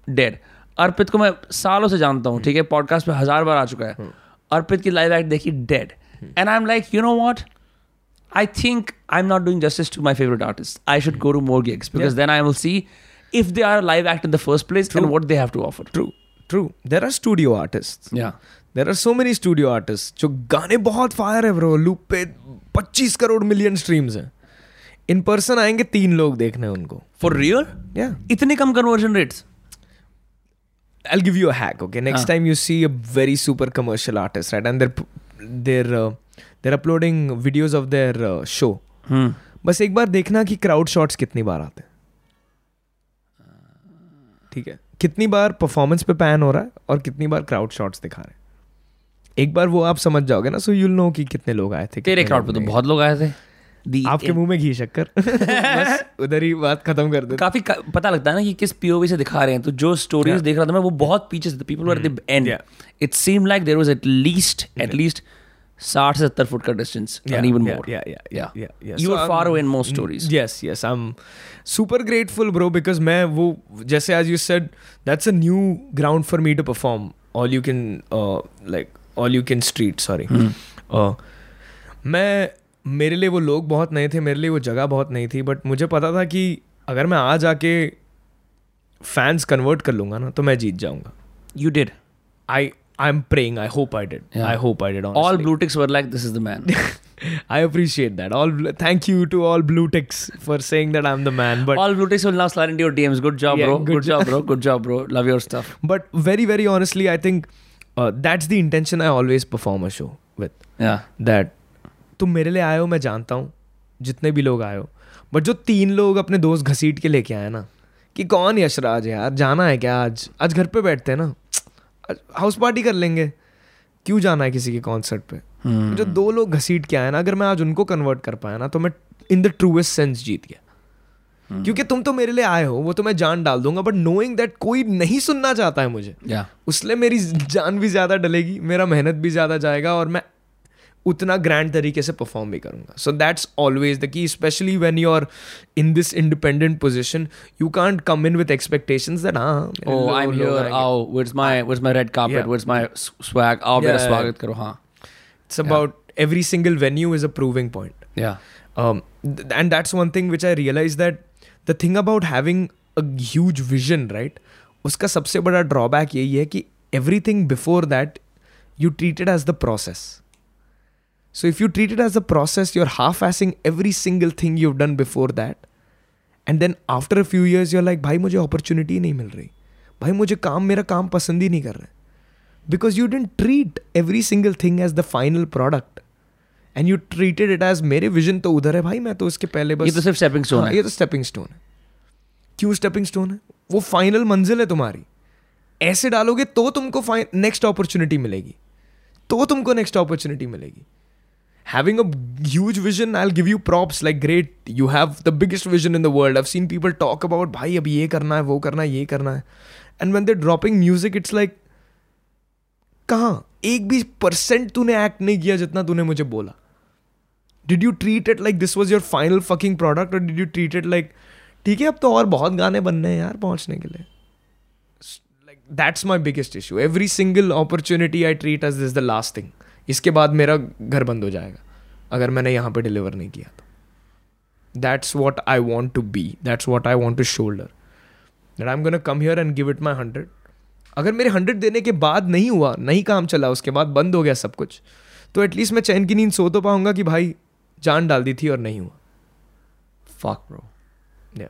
Speaker 1: डेड अर्पित को मैं सालों से जानता हूँ ठीक है पॉडकास्ट पे हज़ार बार आ चुका है अर्पित की लाइव एक्ट देखी dead and I am like you know what I think I'm not doing justice to my favorite artists. I should go to more gigs because then I will see if they are a live act in the first place and what they have to offer.
Speaker 2: True true there are studio artist
Speaker 1: Yeah.
Speaker 2: There are so many studio artist जो गाने बहुत fire है bro loop पे 25 crore million streams हैं in person आएँगे तीन लोग देखने उनको
Speaker 1: For real?
Speaker 2: या
Speaker 1: इतने कम conversion rates.
Speaker 2: I'll give you a hack. Okay, next
Speaker 1: Ah.
Speaker 2: time you see a very super commercial artist, right, and they're they're uh, they're uploading videos of their uh, show.
Speaker 1: Hmm.
Speaker 2: बस एक बार देखना कि crowd shots कितनी बार आते हैं ठीक है कितनी बार परफॉर्मेंस पे पैन हो रहा है और कितनी बार क्राउड शॉट्स दिखा रहे हैं एक बार वो आप समझ जाओगे ना सो यूल नो कि कितने लोग आए थे
Speaker 1: तेरे क्राउड पे तो बहुत लोग आए थे दी
Speaker 2: आपके मुँह में घी शक्कर। [LAUGHS] [LAUGHS] उधर ही बात खत्म कर दे
Speaker 1: काफ़ी का, पता लगता है ना कि किस पीओवी से दिखा रहे हैं। तो जो स्टोरीज देख रहा था मैं वो बहुत पीछे से people were the end it
Speaker 2: seem
Speaker 1: like there was at least at least 60 से 70 फुट का डिस्टेंस एंड इवन मोर
Speaker 2: या या या या
Speaker 1: you
Speaker 2: are
Speaker 1: far away in most stories
Speaker 2: yes yes I am super grateful bro because मैं वो जैसे as you said that's a new ground for me to perform all you can like all you can street sorry मैं मेरे लिए वो लोग बहुत नए थे मेरे लिए वो जगह बहुत नई थी बट मुझे पता था कि अगर मैं आज आके फैंस कन्वर्ट कर लूँगा ना तो मैं जीत जाऊँगा
Speaker 1: You did.
Speaker 2: I I am praying I hope I
Speaker 1: did
Speaker 2: I hope I did
Speaker 1: All blue ticks were like, this is the man.
Speaker 2: I appreciate that. All thank you to all blue ticks for saying that I'm the man. But
Speaker 1: All blue ticks will now slide into your DMs. Good job,
Speaker 2: Yeah,
Speaker 1: bro.
Speaker 2: good
Speaker 1: Good, job, bro. Good job, bro. Love your stuff.
Speaker 2: but very very honestly, I think uh, that's the intention I always perform a show with.
Speaker 1: Yeah.
Speaker 2: That तुम मेरे लिए आए हो मैं जानता हूँ जितने भी लोग आए हो। बट जो तीन लोग अपने दोस्त घसीट के लेके आए ना कि कौन यशराज है यार जाना है क्या आज? आज घर पे बैठते हैं ना। हाउस पार्टी कर लेंगे। क्यों जाना है किसी के कॉन्सर्ट पे?
Speaker 1: Hmm.
Speaker 2: जो दो लोग घसीट के आए ना अगर मैं आज उनको कन्वर्ट कर पाया ना तो मैं इन द ट्रूएस्ट सेंस जीत गया। क्योंकि तुम तो मेरे लिए आए हो वो तो मैं जान डाल दूँगा बट नोइंग दैट कोई नहीं सुनना चाहता है मुझे
Speaker 1: Yeah.
Speaker 2: उसलिए मेरी जान भी ज़्यादा डलेगी मेरा मेहनत भी ज़्यादा जाएगा और मैं उतना ग्रैंड तरीके से परफॉर्म भी करूँगा so that's always the key specially when you are in this independent position you can't come in with expectations that हाँ
Speaker 1: Oh। Oh? आओ मेरा स्वागत करो हाँ.
Speaker 2: It's about yeah. every single venue is a proving point.
Speaker 1: Yeah.
Speaker 2: Um, th- and that's one thing which I realized that the thing about having a huge vision, right? उसका सबसे बड़ा drawback यही है कि everything before that you treated as the process so if you treated as the process you are half assing every single thing you done before that and then after a few years you're like भाई मुझे opportunity नहीं मिल रही। भाई मुझे काम मेरा काम पसंद ही नहीं कर रहा because you don't treat every single thing as the final product and you treated it as मेरे विजन तो उधर है भाई मैं तो इसके पहले बस
Speaker 1: ये तो सिर्फ़ स्टेपिंग स्टोन
Speaker 2: हाँ,
Speaker 1: है।
Speaker 2: ये तो स्टेपिंग स्टोन है। क्यों स्टेपिंग स्टोन है? वो फाइनल मंजिल है तुम्हारी। ऐसे डालोगे तो तुमको नेक्स्ट अपॉर्चुनिटी मिलेगी। तो तुमको नेक्स्ट अपॉर्चुनिटी मिलेगी। Having a huge vision, i'll give you props. Like, great, you have the biggest vision in the world. I've seen people talk about भाई अब ये करना है वो करना है ये करना है and when they're dropping music, it's like कहाँ एक भी परसेंट तूने एक्ट नहीं किया जितना तूने मुझे बोला did you treat it like this was your final fucking product or did you treat it like ठीक है अब तो और बहुत गाने बनने हैं यार पहुँचने के लिए like that's my biggest issue every single opportunity I treat as this the last thing इसके बाद मेरा घर बंद हो जाएगा अगर मैंने यहाँ पे डिलीवर नहीं किया तो that's what I want to be that's what I want to shoulder that I am gonna come here and give it my hundred अगर मेरे हंड्रेड देने के बाद नहीं हुआ नहीं काम चला उसके बाद बंद हो गया सब कुछ तो एटलीस्ट मैं चैन की नींद सो तो पाऊँगा कि भाई जान डाल दी थी और नहीं हुआ
Speaker 1: fuck bro
Speaker 2: Yeah.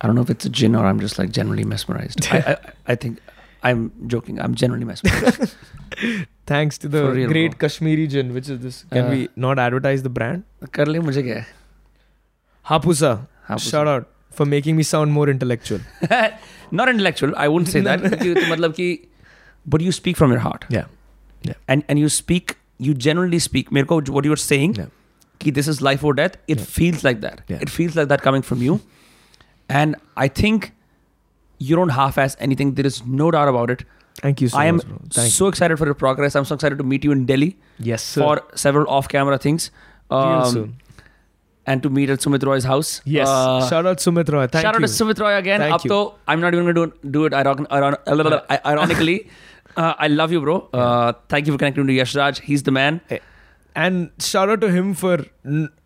Speaker 1: I don't know if it's a gin or I'm just like generally mesmerized. [LAUGHS] I, I, I think I'm joking. I'm generally mesmerized. [LAUGHS]
Speaker 2: Thanks to the
Speaker 1: For real,
Speaker 2: great
Speaker 1: bro.
Speaker 2: Kashmiri gin, which is this. Can
Speaker 1: Uh,
Speaker 2: we not advertise the brand?
Speaker 1: कर ले मुझे क्या है
Speaker 2: Hapusa.
Speaker 1: Hapusa.
Speaker 2: Shout out for making me sound more intellectual. [LAUGHS]
Speaker 1: Not intellectual. I wouldn't say that. [LAUGHS] क्योंकि तो मतलब कि but you speak from your heart
Speaker 2: Yeah.
Speaker 1: and and you speak you genuinely speak. मेरे को what you're saying
Speaker 2: Yeah.
Speaker 1: कि this is life or death. It
Speaker 2: Yeah.
Speaker 1: feels like that.
Speaker 2: Yeah.
Speaker 1: It feels like that coming from you, and I think you don't half-ass anything. There is no doubt about it.
Speaker 2: Thank you so
Speaker 1: I am
Speaker 2: much. Bro. Thank
Speaker 1: so excited for your progress. I'm so excited to meet you in Delhi.
Speaker 2: Yes, sir.
Speaker 1: for several off-camera things.
Speaker 2: Real
Speaker 1: Um,
Speaker 2: soon.
Speaker 1: and to meet at Sumit Roy's house.
Speaker 2: Yes.
Speaker 1: Uh,
Speaker 2: shout out Sumit Roy. Thank
Speaker 1: shout
Speaker 2: you.
Speaker 1: out to Sumit Roy again.
Speaker 2: Thank
Speaker 1: Up
Speaker 2: you.
Speaker 1: to I'm not even going to do, do it iron, iron, ironically. [LAUGHS] Uh, I love you, bro. Uh, thank you for connecting to Yash Raj. He's the man.
Speaker 2: and shout out to him for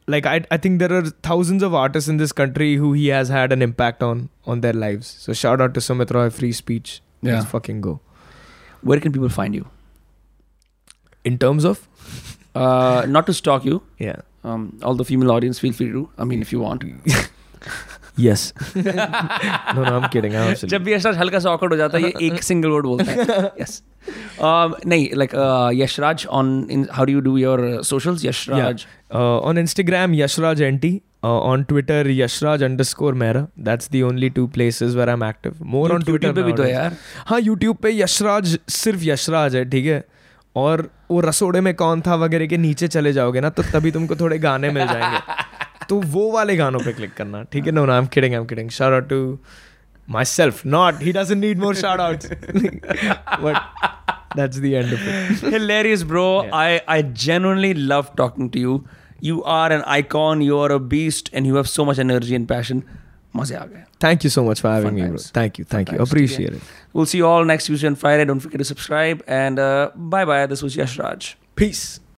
Speaker 2: like I, I think there are thousands of artists in this country who he has had an impact on on their lives so shout out to Sumit Roy free speech
Speaker 1: Yeah.
Speaker 2: let's fucking go
Speaker 1: Where can people find you?
Speaker 2: in terms of
Speaker 1: Uh, not to stalk you.
Speaker 2: yeah
Speaker 1: Um, all the female audience, feel free to. I mean, if you want.
Speaker 2: yes [LAUGHS] no no I'm kidding I'm absolutely
Speaker 1: जब भी यशराज हल्का सा awkward हो जाता है ये एक single word बोलता है यस नहीं like Yashraj on how do you do your socials Yashraj
Speaker 2: uh, on Instagram Yashraj NT uh, on Twitter Yashraj underscore Mehra. That's the only two places where I'm active. More on Twitter YouTube
Speaker 1: पे भी तो यार।
Speaker 2: हाँ YouTube पे यशराज सिर्फ़ यशराज है ठीक है? और वो रसोड़े में कौन था वगैरह के नीचे चले जाओगे ना तो तभी तुमको थोड़े गाने मिल जाएँगे। [LAUGHS] तो वो वाले गानों पे क्लिक करना ठीक है? No no I am kidding I am kidding shout out to myself not he doesn't need more shout outs but that's the end of it
Speaker 1: hilarious bro. I i genuinely love talking to you. You are an icon you are a beast and you have so much energy and passion मज़े आ गए
Speaker 2: thank you so much for having
Speaker 1: Fun
Speaker 2: me bro
Speaker 1: times.
Speaker 2: Thank you thank you
Speaker 1: times,
Speaker 2: appreciate it
Speaker 1: we'll see you all next tuesday and friday don't forget to subscribe and uh, bye bye this was yash raj
Speaker 2: peace